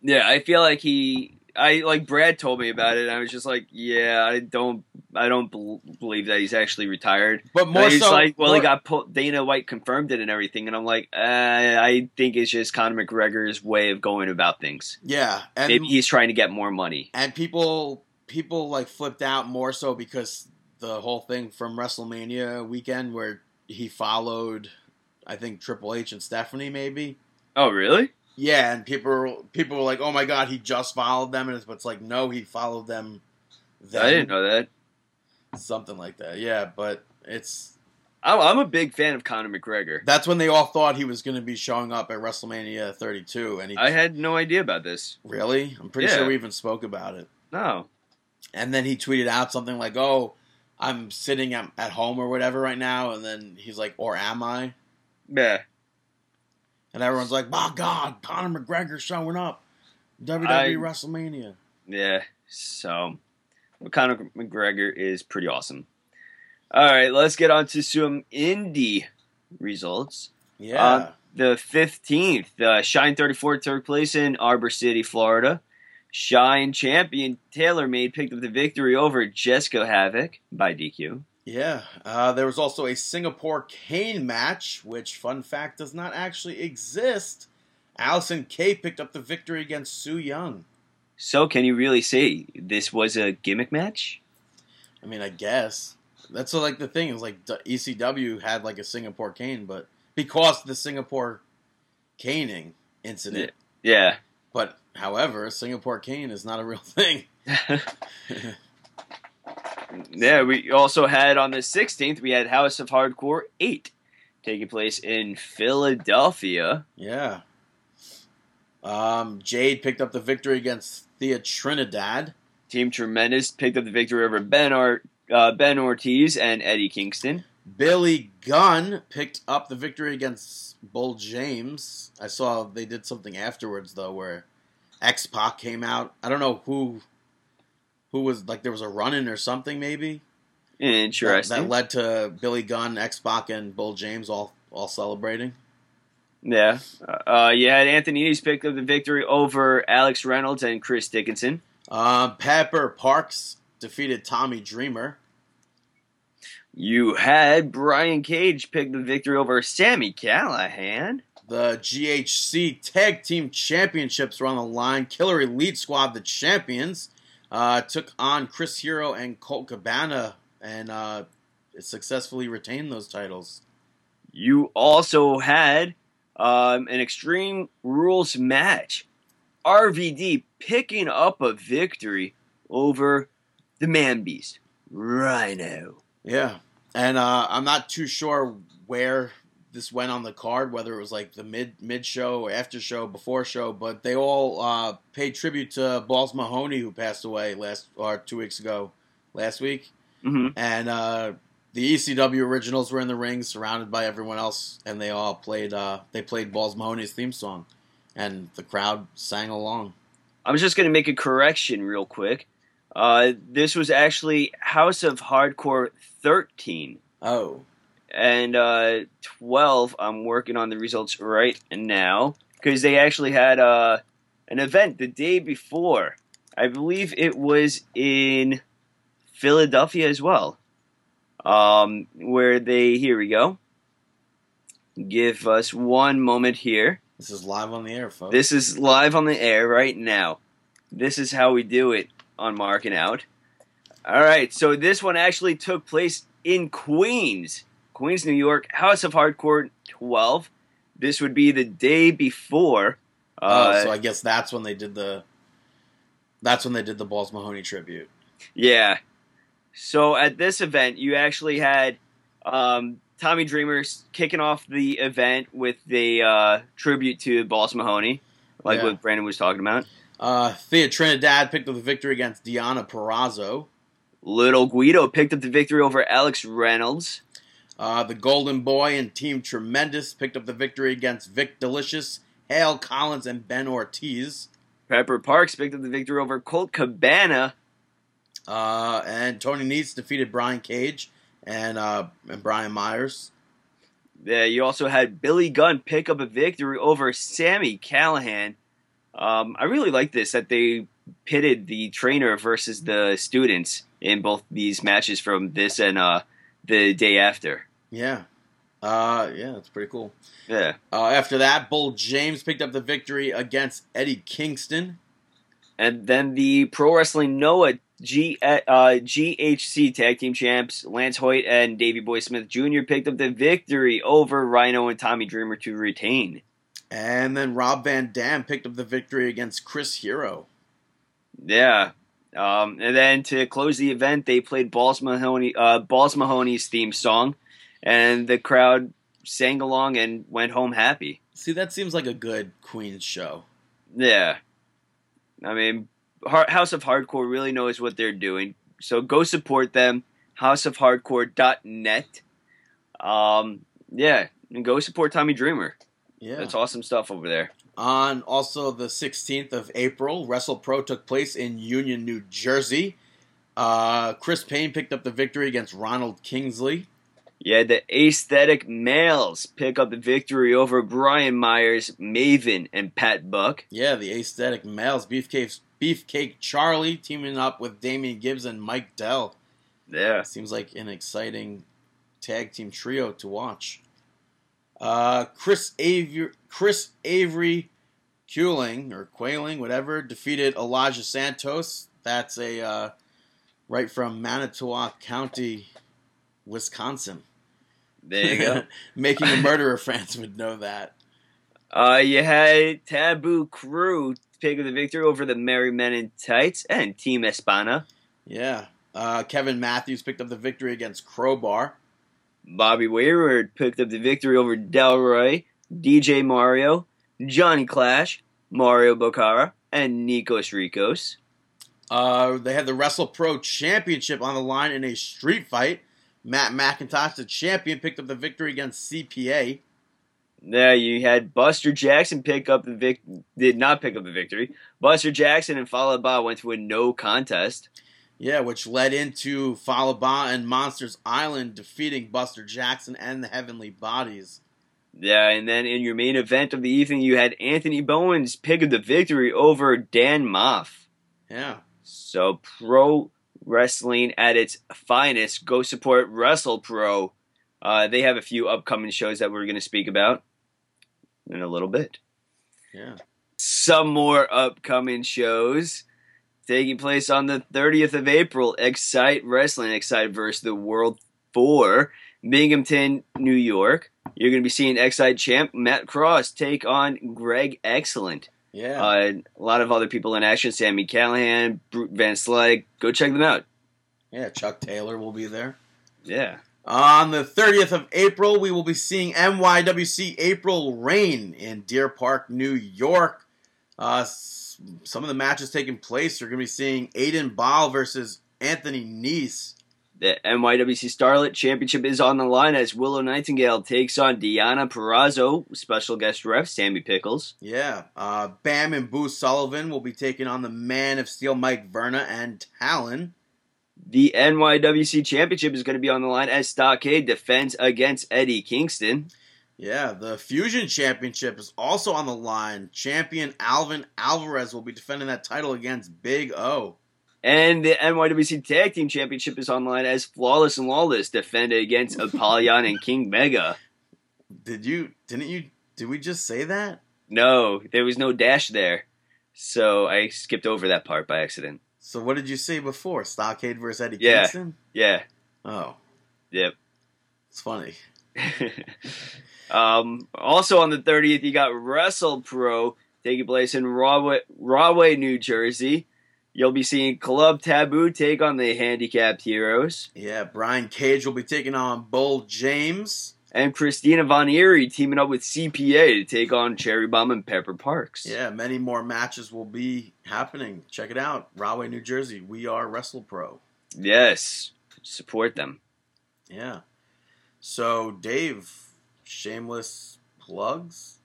Speaker 3: yeah. I feel like he. I like Brad told me about it. and I was just like, yeah, I don't, I don't bel believe that he's actually retired.
Speaker 2: But more
Speaker 3: he's
Speaker 2: so,
Speaker 3: like, well, he got put, Dana White confirmed it and everything, and I'm like, uh, I think it's just Conor McGregor's way of going about things.
Speaker 2: yeah, and
Speaker 3: Maybe he's trying to get more money.
Speaker 2: and people people like flipped out more so because the whole thing from WrestleMania weekend where he followed, I think Triple H and Stephanie maybe.
Speaker 3: Oh, really?
Speaker 2: Yeah, and people people were like, "Oh my god, he just followed them," and it's, but it's like, no, he followed them. Then.
Speaker 3: I didn't know that.
Speaker 2: something like that. Yeah, but it's
Speaker 3: I'm, I'm a big fan of Conor McGregor.
Speaker 2: that's when they all thought he was going to be showing up at WrestleMania 32, and he
Speaker 3: I had no idea about this.
Speaker 2: really, I'm pretty
Speaker 3: Yeah.
Speaker 2: sure we even spoke about it.
Speaker 3: No.
Speaker 2: And then he tweeted out something like, "Oh, I'm sitting at, at home or whatever right now," and then he's like, "Or am I?"
Speaker 3: Yeah.
Speaker 2: And everyone's like, "My God, Conor McGregor showing up, WWE
Speaker 3: I-
Speaker 2: WrestleMania."
Speaker 3: Yeah. So, Conor McGregor is pretty awesome. All right, let's get on to some indie results.
Speaker 2: Yeah,
Speaker 3: Uh, The 15th, uh, Shine 34 took place in Ybor City, Florida. Shine champion Taylor Made picked up the victory over Jessica Havoc by DQ.
Speaker 2: Yeah. Uh, there was also a Singapore cane match, which, fun fact, does not actually exist. Allysin Kay picked up the victory against Su Yung.
Speaker 3: So, can you really say this was a gimmick match?
Speaker 2: I mean, I guess that's like the thing is like the ECW had like a Singapore cane, but because of the Singapore caning incident.
Speaker 3: Yeah.
Speaker 2: But however, Singapore cane is not a real thing.
Speaker 3: yeah, we also had on the 16th, we had House of Hardcore 8 taking place in Philadelphia.
Speaker 2: yeah. Um, Jade picked up the victory against Thea Trinidad.
Speaker 3: Team Tremendous picked up the victory over Ben, Ar- uh, ben Ortiz and Eddie Kingston.
Speaker 2: Billy Gunn picked up the victory against Bull James. I saw they did something afterwards though, where X Pac came out. I don't know who, who was like there was a run in or something maybe. That,
Speaker 3: Interesting.
Speaker 2: that led to Billy Gunn, X Pac, and Bull James all all celebrating.
Speaker 3: yeah. Uh, you had Anthony's picked up the victory over Alex Reynolds and Chris Dickinson.
Speaker 2: Um, Pepper Parks defeated Tommy Dreamer.
Speaker 3: You had Brian Cage pick the victory over Sami Callihan.
Speaker 2: The GHC Tag Team Championships were on the line. Killer Elite Squad, the champions, uh, took on Chris Hero and Colt Cabana and uh, successfully retained those titles.
Speaker 3: You also had um, an Extreme Rules match. RVD picking up a victory over the Man Beast, Rhino.
Speaker 2: Yeah, and uh, I'm not too sure where this went on the card, whether it was like the mid mid show, after show, before show, but they all uh, paid tribute to Balls Mahoney, who passed away last or two weeks ago, last week,
Speaker 3: Mhm.
Speaker 2: and uh, the ECW originals were in the ring, surrounded by everyone else, and they all played. Uh, they played Balls Mahoney's theme song, and the crowd sang along.
Speaker 3: I'm just going to make a correction real quick. Uh, this was actually House of Hardcore 13.
Speaker 2: Oh,
Speaker 3: and uh, 12 i'm working on the results right now because they actually had uh, an event the day before i believe it was in philadelphia as well um, where they here we go give us one moment here
Speaker 2: this is live on the air, folks.
Speaker 3: this is live on the air right now. This is how we do it on Marking Out. All right, so this one actually took place in Queens, Queens, New York, House of Hardcore 12. This would be the day before. Uh,
Speaker 2: oh, so I guess that's when they did the. That's when they did the Balls Mahoney tribute.
Speaker 3: Yeah. So at this event, you actually had um, Tommy Dreamer kicking off the event with the uh, tribute to Balls Mahoney, like
Speaker 2: Yeah.
Speaker 3: what Brandon was talking about.
Speaker 2: Uh, Thea Trinidad picked up the victory against Deonna Purrazzo.
Speaker 3: Little Guido picked up the victory over Alex Reynolds.
Speaker 2: Uh, the Golden Boy and Team Tremendous picked up the victory against Vic Delicious, Hale Collins, and Ben Ortiz.
Speaker 3: Pepper Parks picked up the victory over Colt Cabana.
Speaker 2: Uh, and Tony Nese defeated Brian Cage and uh, and Brian Myers.
Speaker 3: Yeah, you also had Billy Gunn pick up a victory over Sami Callihan. Um, I really like this that they pitted the trainer versus the students in both these matches from this and uh, the day after.
Speaker 2: Yeah, uh, yeah, that's pretty cool.
Speaker 3: Yeah.
Speaker 2: Uh, after that, Bull James picked up the victory against Eddie Kingston.
Speaker 3: And then the Pro Wrestling Noah G, uh, GHC Tag Team Champs Lance Hoyt and Davey Boy Smith Jr. picked up the victory over Rhino and Tommy Dreamer to retain.
Speaker 2: And then Rob Van Dam picked up the victory against Chris Hero.
Speaker 3: Yeah. Um, and then to close the event, they played Balls Mahoney, uh, Balls Mahoney's theme song, and the crowd sang along and went home happy.
Speaker 2: See, that seems like a good Queens show.
Speaker 3: Yeah. I mean, House of Hardcore really knows what they're doing. So go support them. Houseofhardcore.net. Um, yeah, and go support Tommy Dreamer.
Speaker 2: Yeah.
Speaker 3: That's awesome stuff over there.
Speaker 2: On also the 16th of April, Wrestle Pro took place in Union, New Jersey. Uh, Chris Payne picked up the victory against Ronald Kingsley.
Speaker 3: Yeah, the aesthetic males pick up the victory over Brian Myers, Maven, and Pat Buck.
Speaker 2: Yeah, the aesthetic males, Beefcake, Beefcake Charlie teaming up with Damian Gibbs and Mike Dell.
Speaker 3: Yeah.
Speaker 2: Seems like an exciting tag team trio to watch. Uh, Chris Avery, Chris Avery, Quealing or Quailing, whatever, defeated Elijah Santos. That's a uh, right from Manitowoc County, Wisconsin.
Speaker 3: There you go.
Speaker 2: Making a murderer fans would know that.
Speaker 3: uh, you had Taboo Crew pick up the victory over the Merry Men in Tights and Team Espana.
Speaker 2: Yeah. Uh, Kevin Matthews picked up the victory against Crowbar.
Speaker 3: Bobby Wayward picked up the victory over Delroy, DJ Mario, Johnny Clash, Mario Bocara, and Nikos Ricos.
Speaker 2: Uh, they had the Wrestle Pro Championship on the line in a street fight. Matt McIntosh, the champion, picked up the victory against CPA.
Speaker 3: There you had Buster Jackson pick up the vic did not pick up the victory. Buster Jackson and Falaba went to a no contest.
Speaker 2: Yeah, which led into Falaba and Monsters Island defeating Buster Jackson and the Heavenly Bodies.
Speaker 3: Yeah, and then in your main event of the evening, you had Anthony Bowens pick up the victory over Dan Maff.
Speaker 2: Yeah.
Speaker 3: So pro wrestling at its finest. Go support Wrestle Pro. Uh, they have a few upcoming shows that we're going to speak about. in a little bit.
Speaker 2: Yeah.
Speaker 3: Some more upcoming shows taking place on the 30th of April. Excite Wrestling, Excite versus the World 4, Binghamton, New York. You're going to be seeing Excite champ Matt Cross take on Greg Excellent.
Speaker 2: Yeah.
Speaker 3: Uh, a lot of other people in action Sami Callihan, Brute Van Slyke. Go check them out.
Speaker 2: yeah. Chuck Taylor will be there.
Speaker 3: Yeah.
Speaker 2: On the 30th of April, we will be seeing NYWC April Rain in Deer Park, New York. Uh, some of the matches taking place, you're going to be seeing Aiden Ball versus Anthony Nese.
Speaker 3: The NYWC Starlet Championship is on the line as Willow Nightingale takes on Deonna Purrazzo, special guest ref Sammy Pickles.
Speaker 2: Yeah. Uh, Bam and Boo Sullivan will be taking on the Man of Steel, Mike Verna, and Talon.
Speaker 3: The NYWC Championship is going to be on the line as Stockade defends against Eddie Kingston.
Speaker 2: Yeah, the Fusion Championship is also on the line. Champion Alvin Alvarez will be defending that title against Big O.
Speaker 3: And the NYWC Tag Team Championship is online as Flawless and Lawless defend against Apollyon and King Mega.
Speaker 2: Did you? Didn't you? Did we just say that?
Speaker 3: No, there was no dash there. So I skipped over that part by accident.
Speaker 2: So what did you say before? Stockade versus Eddie
Speaker 3: Yeah.
Speaker 2: Kingston?
Speaker 3: Yeah.
Speaker 2: Oh,
Speaker 3: Yep.
Speaker 2: it's funny.
Speaker 3: um, also on the 30th, you got Wrestle Pro taking place in Rahway, Rahway, New Jersey. You'll be seeing Club Taboo take on the Handicapped Heroes.
Speaker 2: Yeah, Brian Cage will be taking on Bull James.
Speaker 3: And Christina Von Eerie teaming up with CPA to take on Cherry Bomb and Pepper Parks.
Speaker 2: Yeah, many more matches will be happening. Check it out. Rahway, New Jersey. We are Wrestle Pro.
Speaker 3: Yes. Support them.
Speaker 2: Yeah. So, Dave, shameless plugs?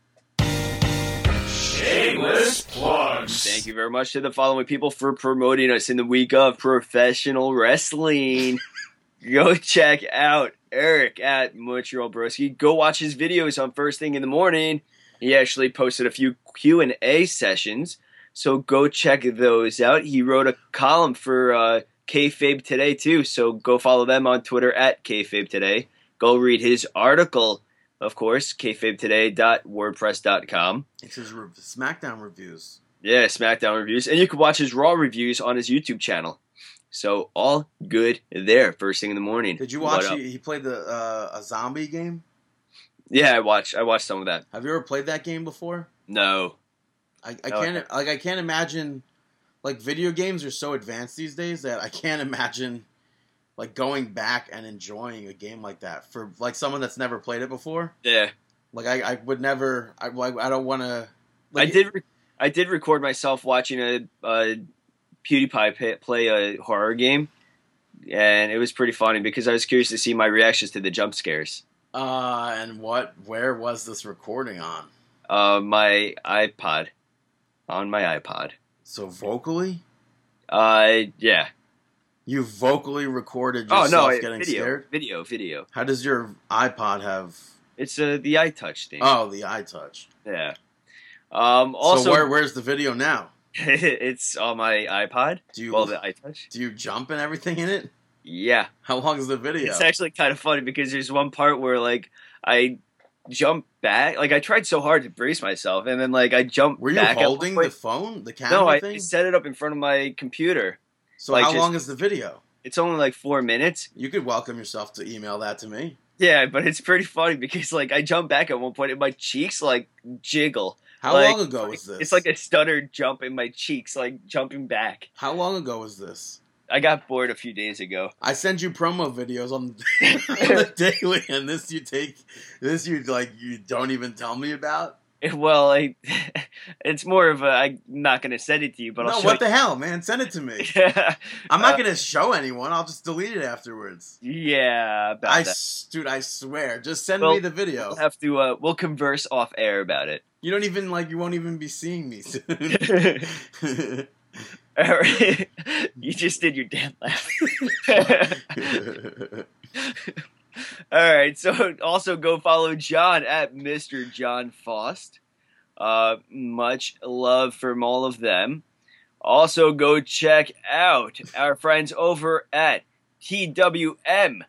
Speaker 1: Shameless plugs.
Speaker 3: Thank you very much to the following people for promoting us in the week of professional wrestling. Go check out Eric at Montreal Broski. Go watch his videos on first thing in the morning. He actually posted a few Q and A sessions, so go check those out. He wrote a column for uh, Kayfabe Today too, so go follow them on Twitter at Kayfabe Today. Go read his article, of course, kayfabetoday.wordpress.com.
Speaker 2: It's his re- SmackDown reviews.
Speaker 3: Yeah, SmackDown reviews, and you can watch his Raw reviews on his YouTube channel. So all good there. First thing in the morning.
Speaker 2: Did you watch? He, he played the uh, a zombie game.
Speaker 3: Yeah, I watched. I watched some of that.
Speaker 2: Have you ever played that game before?
Speaker 3: No.
Speaker 2: I, I
Speaker 3: No, I
Speaker 2: can't like I can't imagine like video games are so advanced these days that I can't imagine like going back and enjoying a game like that for like someone that's never played it before.
Speaker 3: Yeah,
Speaker 2: Like I, I would never. I like I don't want to.
Speaker 3: I did. Re- I did record myself watching a, a PewDiePie pay, play a horror game, and it was pretty funny because I was curious to see my reactions to the jump scares.
Speaker 2: Uh, and what? Where was this recording on?
Speaker 3: Uh, my iPod, on my iPod.
Speaker 2: So vocally,
Speaker 3: Uh, yeah.
Speaker 2: You vocally recorded
Speaker 3: Oh
Speaker 2: yourself
Speaker 3: no, I-
Speaker 2: getting
Speaker 3: video,
Speaker 2: scared.
Speaker 3: video, video.
Speaker 2: How does your iPod have?
Speaker 3: It's uh, the iTouch thing.
Speaker 2: Oh, the iTouch.
Speaker 3: Yeah. Um, also,
Speaker 2: so where, where's the video now?
Speaker 3: it's on my iPod.
Speaker 2: Do you
Speaker 3: Well, the iTouch.
Speaker 2: do you jump and everything in it?
Speaker 3: Yeah,
Speaker 2: How long is the video?
Speaker 3: it's actually kind of funny because there's one part where like I jump back. Like I tried so hard to brace myself, and then like I jump.
Speaker 2: Were you
Speaker 3: back
Speaker 2: holding the phone, the camera
Speaker 3: No, I
Speaker 2: thing?
Speaker 3: set it up in front of my computer.
Speaker 2: So
Speaker 3: like,
Speaker 2: how
Speaker 3: just-
Speaker 2: long is the video?
Speaker 3: It's only like four minutes.
Speaker 2: You could welcome yourself to email that to me.
Speaker 3: Yeah, but it's pretty funny because like I jump back at one point and my cheeks like jiggle.
Speaker 2: How
Speaker 3: Like,
Speaker 2: long ago was this?
Speaker 3: It's like a stuttered jump in my cheeks, like jumping back.
Speaker 2: how long ago was this?
Speaker 3: I got bored a few days ago.
Speaker 2: I send you promo videos on, on the daily, and this you take, this you like, you don't even tell me about.
Speaker 3: Well, I, it's more of a. I'm not going to send it to you, but
Speaker 2: no,
Speaker 3: I'll show
Speaker 2: what the hell, man? Send it to me.
Speaker 3: you.
Speaker 2: I'm not
Speaker 3: Uh,
Speaker 2: gonna show anyone. I'll just delete it afterwards.
Speaker 3: yeah,
Speaker 2: I,
Speaker 3: that.
Speaker 2: dude, I swear. Just send
Speaker 3: Well,
Speaker 2: me the video.
Speaker 3: We'll have to. Uh, we'll converse off air about it.
Speaker 2: You don't even like. You won't even be seeing me soon.
Speaker 3: You just did your damn laugh. All right. So also go follow John at Mr. John Faust. Uh, much love from all of them. Also go check out our friends over at TWM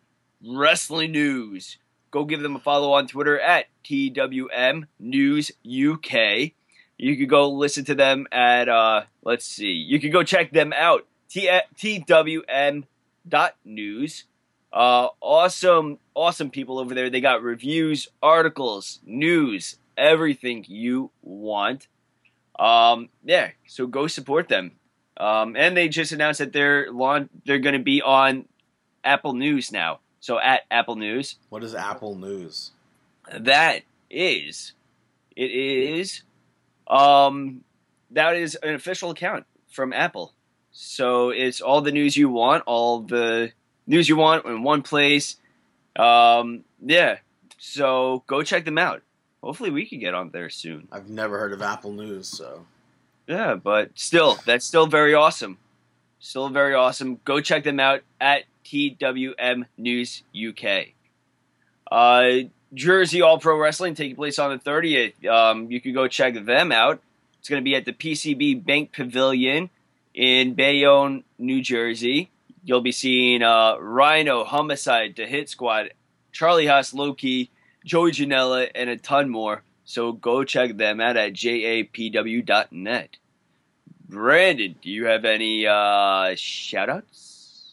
Speaker 3: Wrestling News. go give them a follow on Twitter at TWM News UK. You could go listen to them at uh, let's see. You could go check them out. T- TWM dot news. Uh, awesome, awesome people over there. They got reviews, articles, news, everything you want. Um, yeah, so go support them. Um, and they just announced that they're launch- they're going to be on Apple News now. So at Apple News,
Speaker 2: What is Apple News?
Speaker 3: that is, it is, um, that is an official account from Apple. So it's all the news you want, all the news you want in one place. Um, yeah. So go check them out. Hopefully we can get on there soon.
Speaker 2: I've never heard of Apple News, so
Speaker 3: Yeah, but still, that's still very awesome. Still very awesome. Go check them out at TWM News UK. Uh, Jersey All Pro Wrestling taking place on the 30th. Um, you can go check them out. It's going to be at the PCB Bank Pavilion in Bayonne, New Jersey. You'll be seeing uh, Rhino, Homicide, The Hit Squad, Charlie Haas, Loki, Joey Janela, and a ton more. So go check them out at japw.net. Brandon, do you have any uh, shout outs?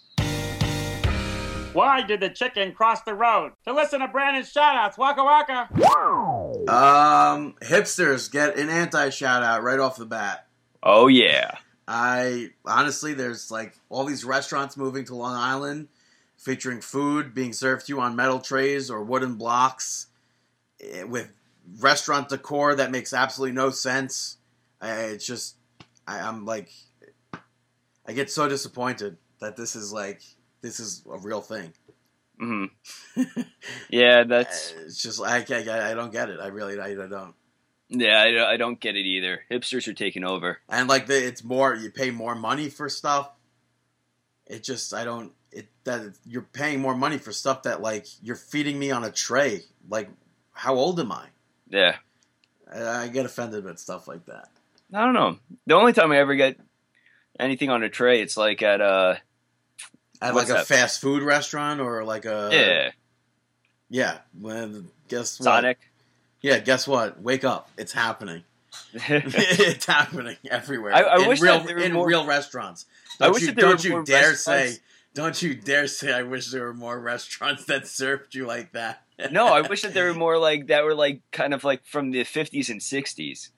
Speaker 5: Why did the chicken cross the road? To listen to Brandon's shoutouts, Waka Waka.
Speaker 2: um, hipsters get an anti shout out right off the bat.
Speaker 3: Oh, yeah.
Speaker 2: I honestly, there's like all these restaurants moving to Long Island, featuring food being served to you on metal trays or wooden blocks, eh, with restaurant decor that makes absolutely no sense. I, it's just, I, I'm like, I get so disappointed that this is like, this is a real thing.
Speaker 3: hmm Yeah, that's.
Speaker 2: It's just like I, I, I don't get it. I really, I, I don't.
Speaker 3: Yeah, I, don't- I don't get it either. Hipsters are taking over.
Speaker 2: and like the, it's more you pay more money for stuff it just i don't it that you're paying more money for stuff that like you're feeding me on a tray like how old am i
Speaker 3: Yeah.
Speaker 2: i, I get offended with stuff like that
Speaker 3: I don't know. The only time I ever get anything on a tray, it's like at a
Speaker 2: at like a
Speaker 3: that?
Speaker 2: fast food restaurant or like a
Speaker 3: yeah
Speaker 2: yeah When guess what
Speaker 3: Sonic.
Speaker 2: Yeah guess what wake up it's happening it's happening everywhere
Speaker 3: I- I
Speaker 2: in
Speaker 3: wish
Speaker 2: real
Speaker 3: that there were
Speaker 2: in
Speaker 3: more-
Speaker 2: real restaurants
Speaker 3: I
Speaker 2: don't
Speaker 3: wish
Speaker 2: you,
Speaker 3: that there
Speaker 2: don't you dare say don't you dare say I wish there were more restaurants that served you like that.
Speaker 3: no, I wish that there were more like that. Were like kind of like from the fifties and sixties,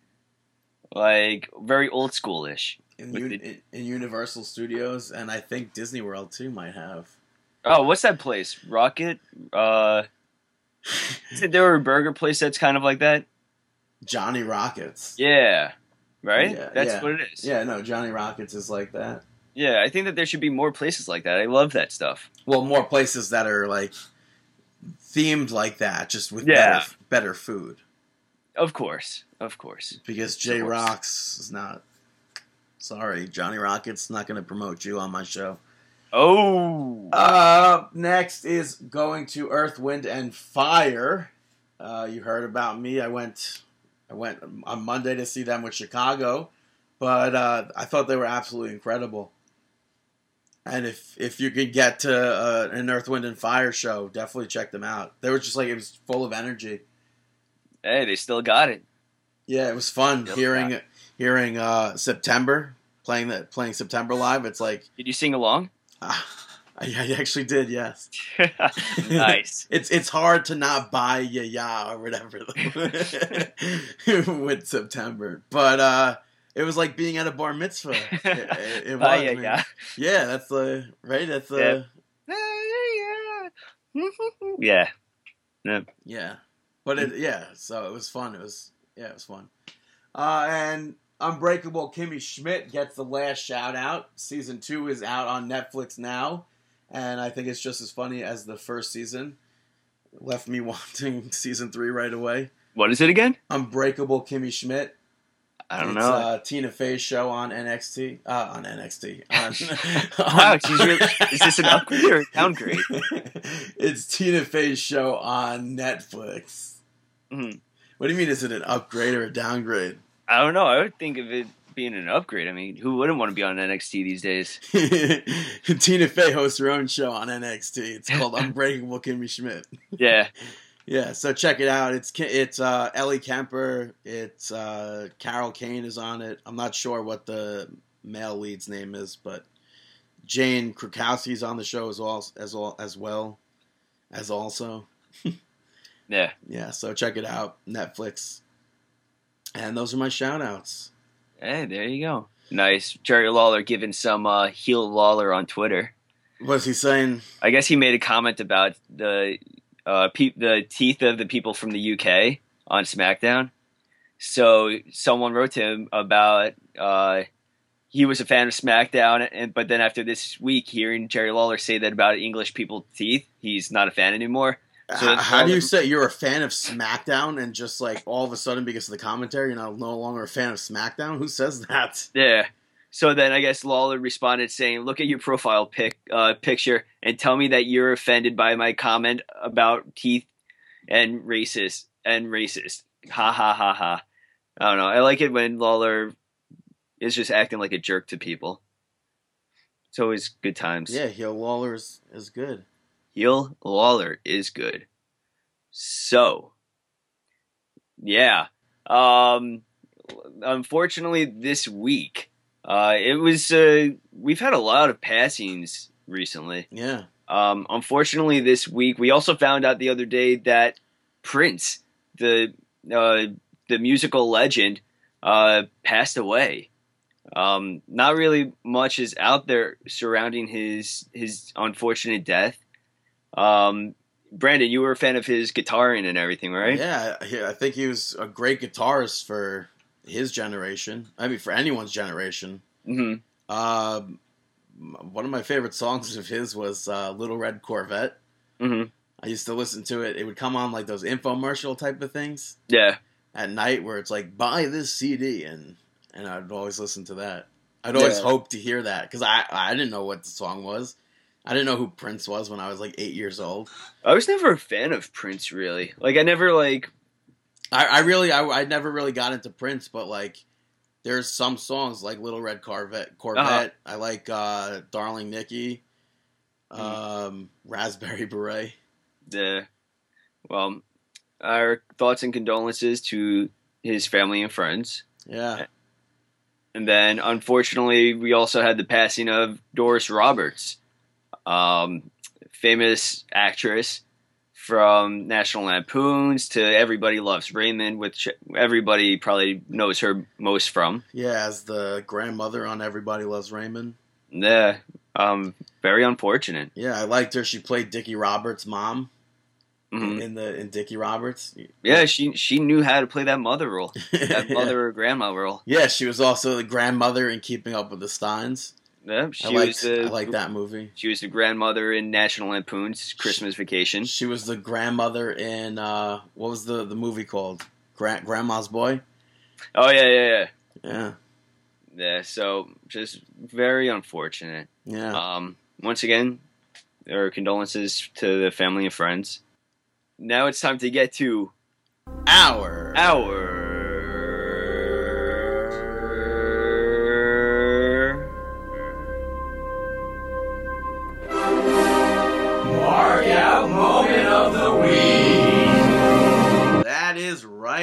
Speaker 3: like very old schoolish.
Speaker 2: in,
Speaker 3: with
Speaker 2: U-
Speaker 3: the-
Speaker 2: in Universal Studios, and I think Disney World too might have.
Speaker 3: Oh, what's that place? Rocket. Uh, is there a burger place that's kind of like that?
Speaker 2: Johnny Rockets.
Speaker 3: Yeah, right.
Speaker 2: Yeah,
Speaker 3: that's
Speaker 2: yeah.
Speaker 3: what it is.
Speaker 2: Yeah, no, Johnny Rockets is like that.
Speaker 3: Yeah, I think that there should be more places like that. I love that stuff.
Speaker 2: Well, more places that are like themed like that, just with
Speaker 3: Yeah.
Speaker 2: better, better food.
Speaker 3: Of course, of course.
Speaker 2: Because J. Rocks is not. Sorry, Johnny Rockets not going to promote you on my show.
Speaker 3: Oh,
Speaker 2: Uh, next is going to Earth, Wind, and Fire. Uh, you heard about me. I went, I went on Monday to see them with Chicago, but uh, I thought they were absolutely incredible. And if if you could get to uh, an Earth, Wind, and Fire show, definitely check them out. They were just like it was full of energy.
Speaker 3: hey, they still got it.
Speaker 2: Yeah, it was fun hearing hearing uh, September playing that playing September live. It's like
Speaker 3: Did you sing along?
Speaker 2: Ah, I, I actually did. Yes.
Speaker 3: nice.
Speaker 2: it's it's hard to not buy ya ya or whatever with September, but uh, it was like being at a bar mitzvah. It, it, it was,
Speaker 3: Ah, yeah, yeah.
Speaker 2: yeah. That's the right. That's the
Speaker 3: yeah.
Speaker 2: yeah. But it yeah. So it was fun. It was yeah. It was fun. Uh, and Unbreakable Kimmy Schmidt gets the last shout out. Season two is out on Netflix now, and I think it's just as funny as the first season. Left me wanting season three right away.
Speaker 3: What is it again?
Speaker 2: Unbreakable Kimmy Schmidt.
Speaker 3: I don't
Speaker 2: it's,
Speaker 3: know.
Speaker 2: Uh, Tina Fey's show on NXT. Uh, on NXT. On,
Speaker 3: Wow, she's really- is this an upgrade or a downgrade?
Speaker 2: it's Tina Fey's show on Netflix.
Speaker 3: Mhm.
Speaker 2: What do you mean? Is it an upgrade or a downgrade?
Speaker 3: I don't know. I would think of it being an upgrade. I mean, who wouldn't want to be on NXT these days?
Speaker 2: Tina Fey hosts her own show on NXT. It's called Unbreakable Kimmy Schmidt.
Speaker 3: Yeah.
Speaker 2: Yeah, so check it out. It's it's uh, Ellie Kemper. It's uh, Carol Kane is on it. I'm not sure what the male lead's name is, but Jane Krakowski's on the show as well as well as well as also.
Speaker 3: Yeah.
Speaker 2: Yeah, so check it out, Netflix. And those are my shout outs.
Speaker 3: Hey, there you go. Nice. Jerry Lawler giving some uh, heel Lawler on Twitter.
Speaker 2: What's he saying?
Speaker 3: I guess he made a comment about the uh, pe- the teeth of the people from the UK on SmackDown. So someone wrote to him about uh, he was a fan of SmackDown, and but then after this week, hearing Jerry Lawler say that about English people teeth, he's not a fan anymore. So
Speaker 2: How do you say you're a fan of SmackDown and just like all of a sudden because of the commentary you're not no longer a fan of SmackDown? Who says that?
Speaker 3: Yeah. So then I guess Lawler responded saying, "Look at your profile pic uh, picture and tell me that you're offended by my comment about teeth and racist and racist." Ha ha ha ha. I don't know. I like it when Lawler is just acting like a jerk to people. It's always good times.
Speaker 2: Yeah, Heel Lawler is, is good.
Speaker 3: Heel Lawler is good. So, yeah. Um, unfortunately, this week, uh, it was uh, we've had a lot of passings recently.
Speaker 2: Yeah.
Speaker 3: Um, unfortunately, this week we also found out the other day that Prince, the uh, the musical legend, uh, passed away. Um, not really much is out there surrounding his his unfortunate death. Um, Brandon, you were a fan of his guitaring and everything, right?
Speaker 2: Yeah, I think he was a great guitarist for his generation. I mean, for anyone's generation.
Speaker 3: hmm
Speaker 2: Um, one of my favorite songs of his was uh, "Little Red Corvette."
Speaker 3: hmm
Speaker 2: I used to listen to it. It would come on like those infomercial type of things
Speaker 3: Yeah.
Speaker 2: at night, where it's like buy this CD, and and I'd always listen to that. I'd always
Speaker 3: Yeah.
Speaker 2: hope to hear that because I I didn't know what the song was. I didn't know who Prince was when I was like eight years old.
Speaker 3: I was never a fan of Prince, really. Like, I never like.
Speaker 2: I, I really I, I never really got into Prince, but like there's some songs like Little Red Corvette Corvette.
Speaker 3: Uh-huh.
Speaker 2: I like uh Darling Nikki,
Speaker 3: Mm.
Speaker 2: um Raspberry Beret.
Speaker 3: the well our thoughts and condolences to his family and friends
Speaker 2: Yeah.
Speaker 3: and then unfortunately we also had the passing of doris roberts um, famous actress from national lampoons to everybody loves raymond which everybody probably knows her most from
Speaker 2: Yeah, as the grandmother on Everybody Loves Raymond.
Speaker 3: yeah um, very unfortunate
Speaker 2: Yeah, I liked her. She played Dickie Roberts' mom
Speaker 3: Mhm.
Speaker 2: in the in Dickie Roberts.
Speaker 3: yeah she she knew how to play that mother role that
Speaker 2: yeah.
Speaker 3: mother or grandma role
Speaker 2: Yeah, she was also the grandmother in Keeping Up with the Steins.
Speaker 3: Yeah, she
Speaker 2: I
Speaker 3: was the,
Speaker 2: I like that movie.
Speaker 3: She was the grandmother in National Lampoon's Christmas Vacation.
Speaker 2: She was the grandmother in uh, what was the the movie called? Gra- Grandma's Boy.
Speaker 3: Oh yeah, yeah, yeah.
Speaker 2: Yeah,
Speaker 3: Yeah. So just very unfortunate.
Speaker 2: yeah.
Speaker 3: Um, once again, our condolences to the family and friends. Now it's time to get to
Speaker 2: Hour.
Speaker 3: our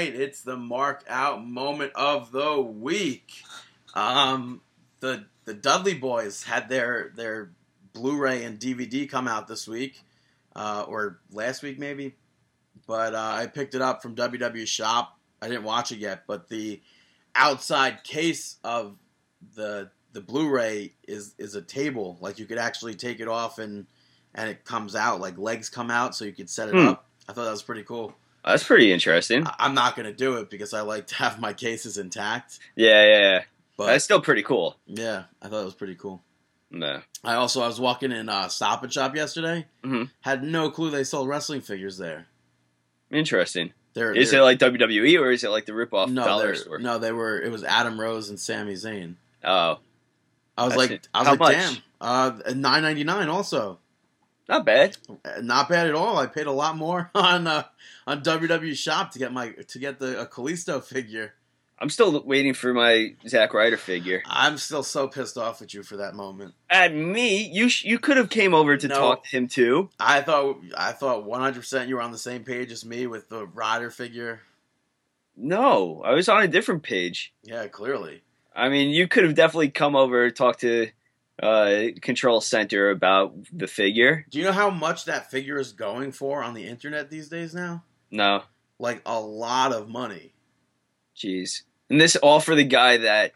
Speaker 2: right. It's the mark out moment of the week. Um, the the Dudley Boyz had their their Blu-ray and DVD come out this week, uh, or last week maybe. But uh, I picked it up from WW Shop. I didn't watch it yet, but the outside case of the the Blu-ray is is a table. Like you could actually take it off and and it comes out like legs come out, so you could set it
Speaker 3: Hmm.
Speaker 2: up. I thought that was pretty cool.
Speaker 3: That's pretty interesting.
Speaker 2: I- I'm not gonna do it because I like to have my cases intact.
Speaker 3: Yeah, yeah, yeah.
Speaker 2: But
Speaker 3: That's still pretty cool.
Speaker 2: yeah, I thought it was pretty cool.
Speaker 3: No.
Speaker 2: I also I was walking in uh, Stop and Shop yesterday.
Speaker 3: Mhm.
Speaker 2: Had no clue they sold wrestling figures there.
Speaker 3: Interesting.
Speaker 2: They're,
Speaker 3: Is it
Speaker 2: they're-
Speaker 3: like WWE or is it like the ripoff
Speaker 2: no,
Speaker 3: dollar store?
Speaker 2: no? They were. It was Adam Rose and Sami Zayn.
Speaker 3: Oh,
Speaker 2: I was
Speaker 3: I
Speaker 2: like,
Speaker 3: see.
Speaker 2: I was
Speaker 3: How
Speaker 2: like,
Speaker 3: much?
Speaker 2: damn. Uh, nine ninety nine. Also,
Speaker 3: not bad.
Speaker 2: Uh, not bad at all. I paid a lot more on uh, on WWE Shop to get my to get the a Kalisto figure.
Speaker 3: I'm still waiting for my Zack Ryder figure.
Speaker 2: I'm still so pissed off at you for that moment.
Speaker 3: At me, you sh- you could have came over to
Speaker 2: No.
Speaker 3: talk to him too.
Speaker 2: I thought I thought 100% you were on the same page as me with the Ryder figure.
Speaker 3: No, I was on a different page.
Speaker 2: Yeah, clearly.
Speaker 3: I mean, you could have definitely come over talk to uh, Control Center about the figure.
Speaker 2: Do you know how much that figure is going for on the internet these days now?
Speaker 3: No,
Speaker 2: Like a lot of money.
Speaker 3: jeez. And this all for the guy that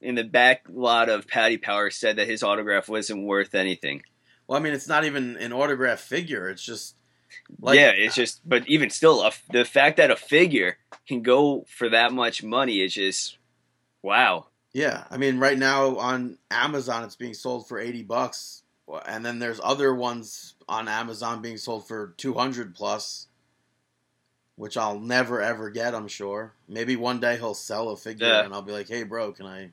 Speaker 3: in the back lot of Patty Power said that his autograph wasn't worth anything.
Speaker 2: Well, I mean, it's not even an autograph figure. It's just like
Speaker 3: yeah, it's just, but even still, a, the fact that a figure can go for that much money is just wow.
Speaker 2: Yeah, I mean, right now on Amazon, it's being sold for eighty bucks, and then there's other ones on Amazon being sold for two hundred plus, which I'll never ever get. I'm sure. Maybe one day he'll sell a figure,
Speaker 3: Yeah.
Speaker 2: and I'll be like, "Hey, bro, can I,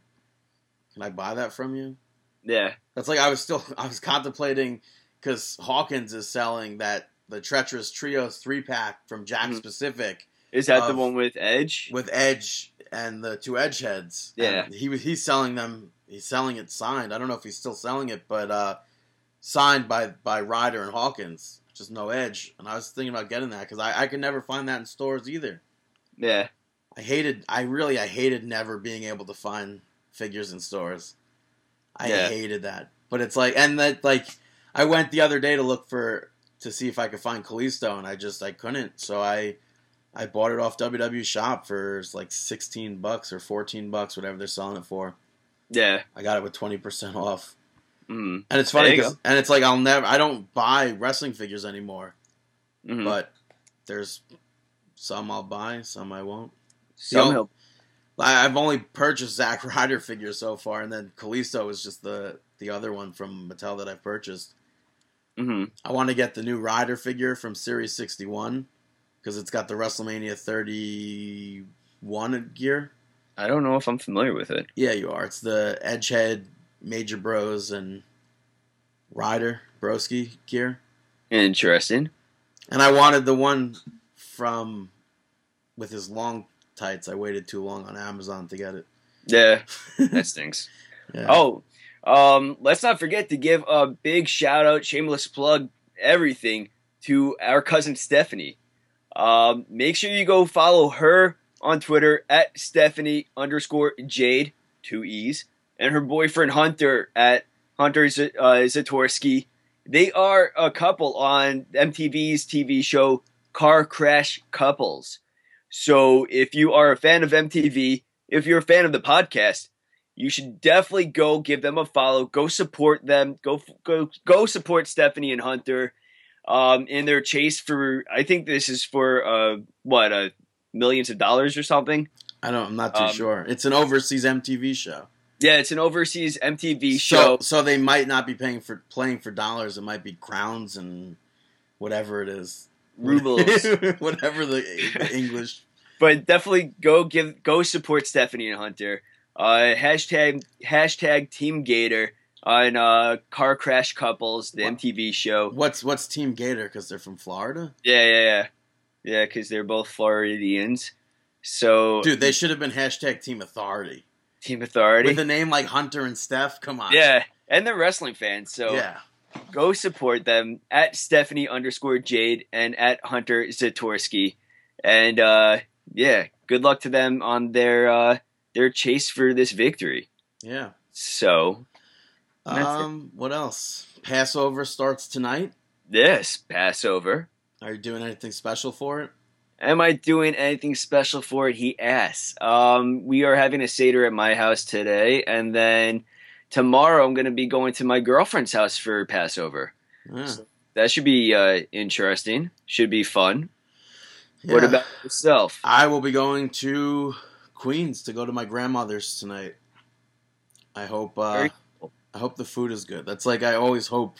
Speaker 2: can I buy that from you?"
Speaker 3: Yeah,
Speaker 2: That's like I was still I was contemplating because Hawkins is selling that the Treacherous Trios three pack from Jack
Speaker 3: Mhm.
Speaker 2: Specific
Speaker 3: is that the one with Edge?
Speaker 2: with Edge and the two Edge heads.
Speaker 3: Yeah.
Speaker 2: He was he's selling them. He's selling it signed. I don't know if he's still selling it, but uh, signed by by Ryder and Hawkins. Just no Edge. And I was thinking about getting that because I I could never find that in stores either.
Speaker 3: yeah,
Speaker 2: I hated. I really I hated never being able to find figures in stores. I
Speaker 3: Yeah.
Speaker 2: hated that. But it's like and that like I went the other day to look for to see if I could find Kalisto and I just I couldn't. So I I bought it off WW Shop for like 16 bucks or 14 bucks whatever they're selling it for.
Speaker 3: yeah.
Speaker 2: I got it with 20% off.
Speaker 3: Mm.
Speaker 2: And it's funny
Speaker 3: There you
Speaker 2: 'cause- and it's like I'll never I don't buy wrestling figures anymore,
Speaker 3: hmm
Speaker 2: but there's some I'll buy, some I won't.
Speaker 3: Somehow,
Speaker 2: I- I've only purchased Zack Ryder figures so far, and then Kalisto is just the the other one from Mattel that I've purchased.
Speaker 3: hmm
Speaker 2: I want to get the new Ryder figure from Series 61 because it's got the WrestleMania 31 gear.
Speaker 3: I don't know if I'm familiar with it.
Speaker 2: Yeah, you are. It's the Edgehead, Major Bros, and Ryder Broski gear.
Speaker 3: Interesting.
Speaker 2: And I wanted the one from with his long tights. I waited too long on Amazon to get it.
Speaker 3: Yeah, that stinks.
Speaker 2: Yeah.
Speaker 3: Oh, um, let's not forget to give a big shout out, shameless plug, everything to our cousin Stephanie. Um, make sure you go follow her on Twitter at Stephanie underscore Jade, two E's, and her boyfriend Hunter at Hunter Z- uh, Zatorsky. They are a couple on MTV's TV show Car Crash Couples. So if you are a fan of MTV, if you're a fan of the podcast, you should definitely go give them a follow. Go support them. Go go go support Stephanie and Hunter um, in their chase for. I think this is for uh, what uh, millions of dollars or something.
Speaker 2: I don't. I'm not too
Speaker 3: Um,
Speaker 2: sure. It's an overseas MTV show.
Speaker 3: Yeah, it's an overseas MTV
Speaker 2: So,
Speaker 3: show.
Speaker 2: so they might not be paying for playing for dollars. It might be crowns and whatever it is,
Speaker 3: Rubles.
Speaker 2: whatever the, the English.
Speaker 3: but definitely go give go support Stephanie and Hunter. Uh, hashtag hashtag Team Gator on uh, Car Crash Couples, the
Speaker 2: What?
Speaker 3: MTV show.
Speaker 2: What's what's Team Gator? Because they're from Florida,
Speaker 3: Yeah, yeah, yeah, yeah. Because they're both Floridians. So
Speaker 2: dude. They should have been hashtag Team Authority
Speaker 3: Team Authority.
Speaker 2: with a name like Hunter and Steph. Come on,
Speaker 3: yeah, and they're wrestling fans. So
Speaker 2: yeah.
Speaker 3: go support them at Stephanie underscore Jade and at Hunter Zatorsky. And uh, yeah, good luck to them on their uh, their chase for this victory.
Speaker 2: Yeah.
Speaker 3: So.
Speaker 2: Um. What else? Passover starts tonight.
Speaker 3: this Passover.
Speaker 2: Are you doing anything special for it?
Speaker 3: Am I doing anything special for it? He asks. Um, we are having a Seder at my house today, and then tomorrow I'm going to be going to my girlfriend's house for Passover.
Speaker 2: Yeah.
Speaker 3: That should be uh, interesting. Should be fun. What about yourself?
Speaker 2: I will be going to Queens to go to my grandmother's tonight. I hope. Uh. I hope the food is good. That's like I always hope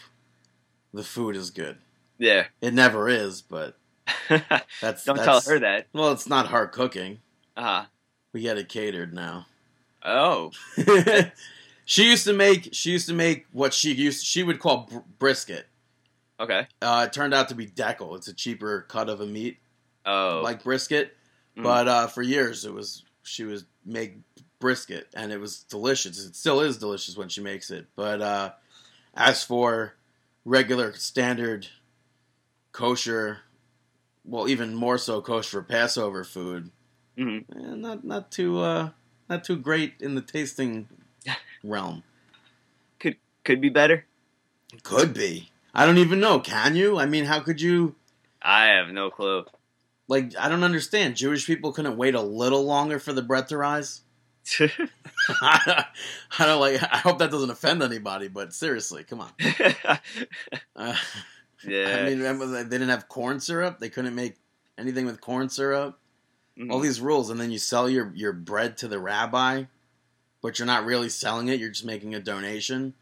Speaker 2: the food is good.
Speaker 3: Yeah.
Speaker 2: It never is, but that's
Speaker 3: Don't
Speaker 2: that's
Speaker 3: tell her that.
Speaker 2: Well, it's not hard cooking.
Speaker 3: Uh-huh.
Speaker 2: We get it catered now.
Speaker 3: Oh.
Speaker 2: she used to make. She used to make what she used. She would call br- brisket.
Speaker 3: Okay.
Speaker 2: Uh, it turned out to be deckle. It's a cheaper cut of a meat,
Speaker 3: Oh.
Speaker 2: like brisket.
Speaker 3: Mhm.
Speaker 2: But uh, for years, it was she was make brisket, and it was delicious. It still is delicious when she makes it. But uh, as for regular standard kosher, well, even more so kosher Passover food,
Speaker 3: hmm
Speaker 2: eh, not not too uh, not too great in the tasting realm.
Speaker 3: Could Could be better.
Speaker 2: Could be. I don't even know. Can you? I mean, how could you?
Speaker 3: I have no clue.
Speaker 2: Like, I don't understand. Jewish people couldn't wait a little longer for the bread to rise. I don't like. I hope that doesn't offend anybody, but seriously, come on. Uh,
Speaker 3: yeah.
Speaker 2: I mean, they didn't have corn syrup. They couldn't make anything with corn syrup.
Speaker 3: Mhm.
Speaker 2: All these rules, and then you sell your your bread to the rabbi, but you're not really selling it. You're just making a donation.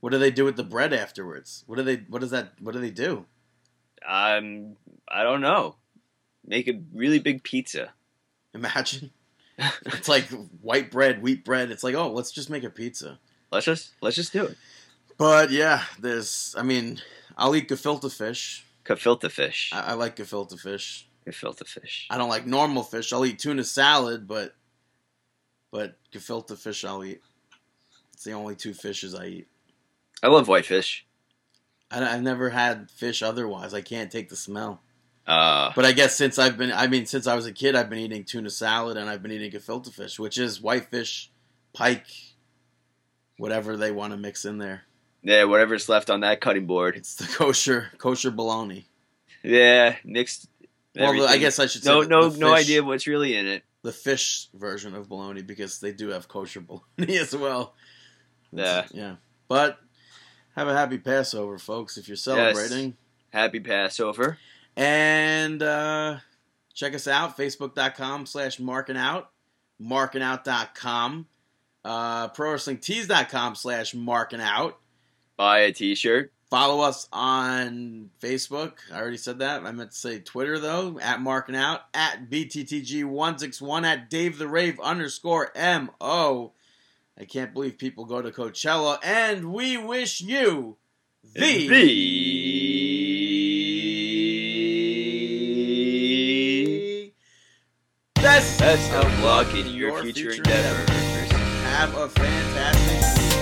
Speaker 2: What do they do with the bread afterwards? What do they? What does that? What do they do?
Speaker 3: Um, I don't know. Make a really big pizza.
Speaker 2: Imagine. it's like white bread, wheat bread. It's like, oh, let's just make a pizza.
Speaker 3: Let's just let's just do it.
Speaker 2: But yeah, there's. I mean, I'll eat gefilte fish.
Speaker 3: Gefilte fish.
Speaker 2: I, I like gefilte fish.
Speaker 3: Gefilte fish.
Speaker 2: I don't like normal fish. I'll eat tuna salad, but but gefilte fish I'll eat. It's the only two fishes I eat.
Speaker 3: I love whitefish.
Speaker 2: I, I've never had fish otherwise. I can't take the smell.
Speaker 3: Uh,
Speaker 2: But I guess since I've been, I mean, since I was a kid, I've been eating tuna salad and I've been eating gefilte fish, which is whitefish, pike, whatever they want to mix in there.
Speaker 3: yeah, whatever's left on that cutting board.
Speaker 2: It's the kosher kosher bologna.
Speaker 3: Yeah, mixed.
Speaker 2: Well, I guess I should say
Speaker 3: no, no,
Speaker 2: the
Speaker 3: no idea what's really in it.
Speaker 2: the fish version of bologna because they do have kosher bologna as well.
Speaker 3: Yeah.
Speaker 2: yeah. But have a happy Passover, folks, if you're celebrating.
Speaker 3: Happy Passover.
Speaker 2: And uh, check us out, facebook.com slash marking out, markingout.com, uh, prowrestlingtees.com slash marking out.
Speaker 3: Buy a T-shirt.
Speaker 2: Follow us on Facebook. I already said that. I meant to say Twitter though. At marking out at bttg161 at Dave the Rave underscore mo. I can't believe people go to Coachella, and we wish you the,
Speaker 3: The
Speaker 2: best,
Speaker 3: best of luck in your future endeavors.
Speaker 2: Have a fantastic week.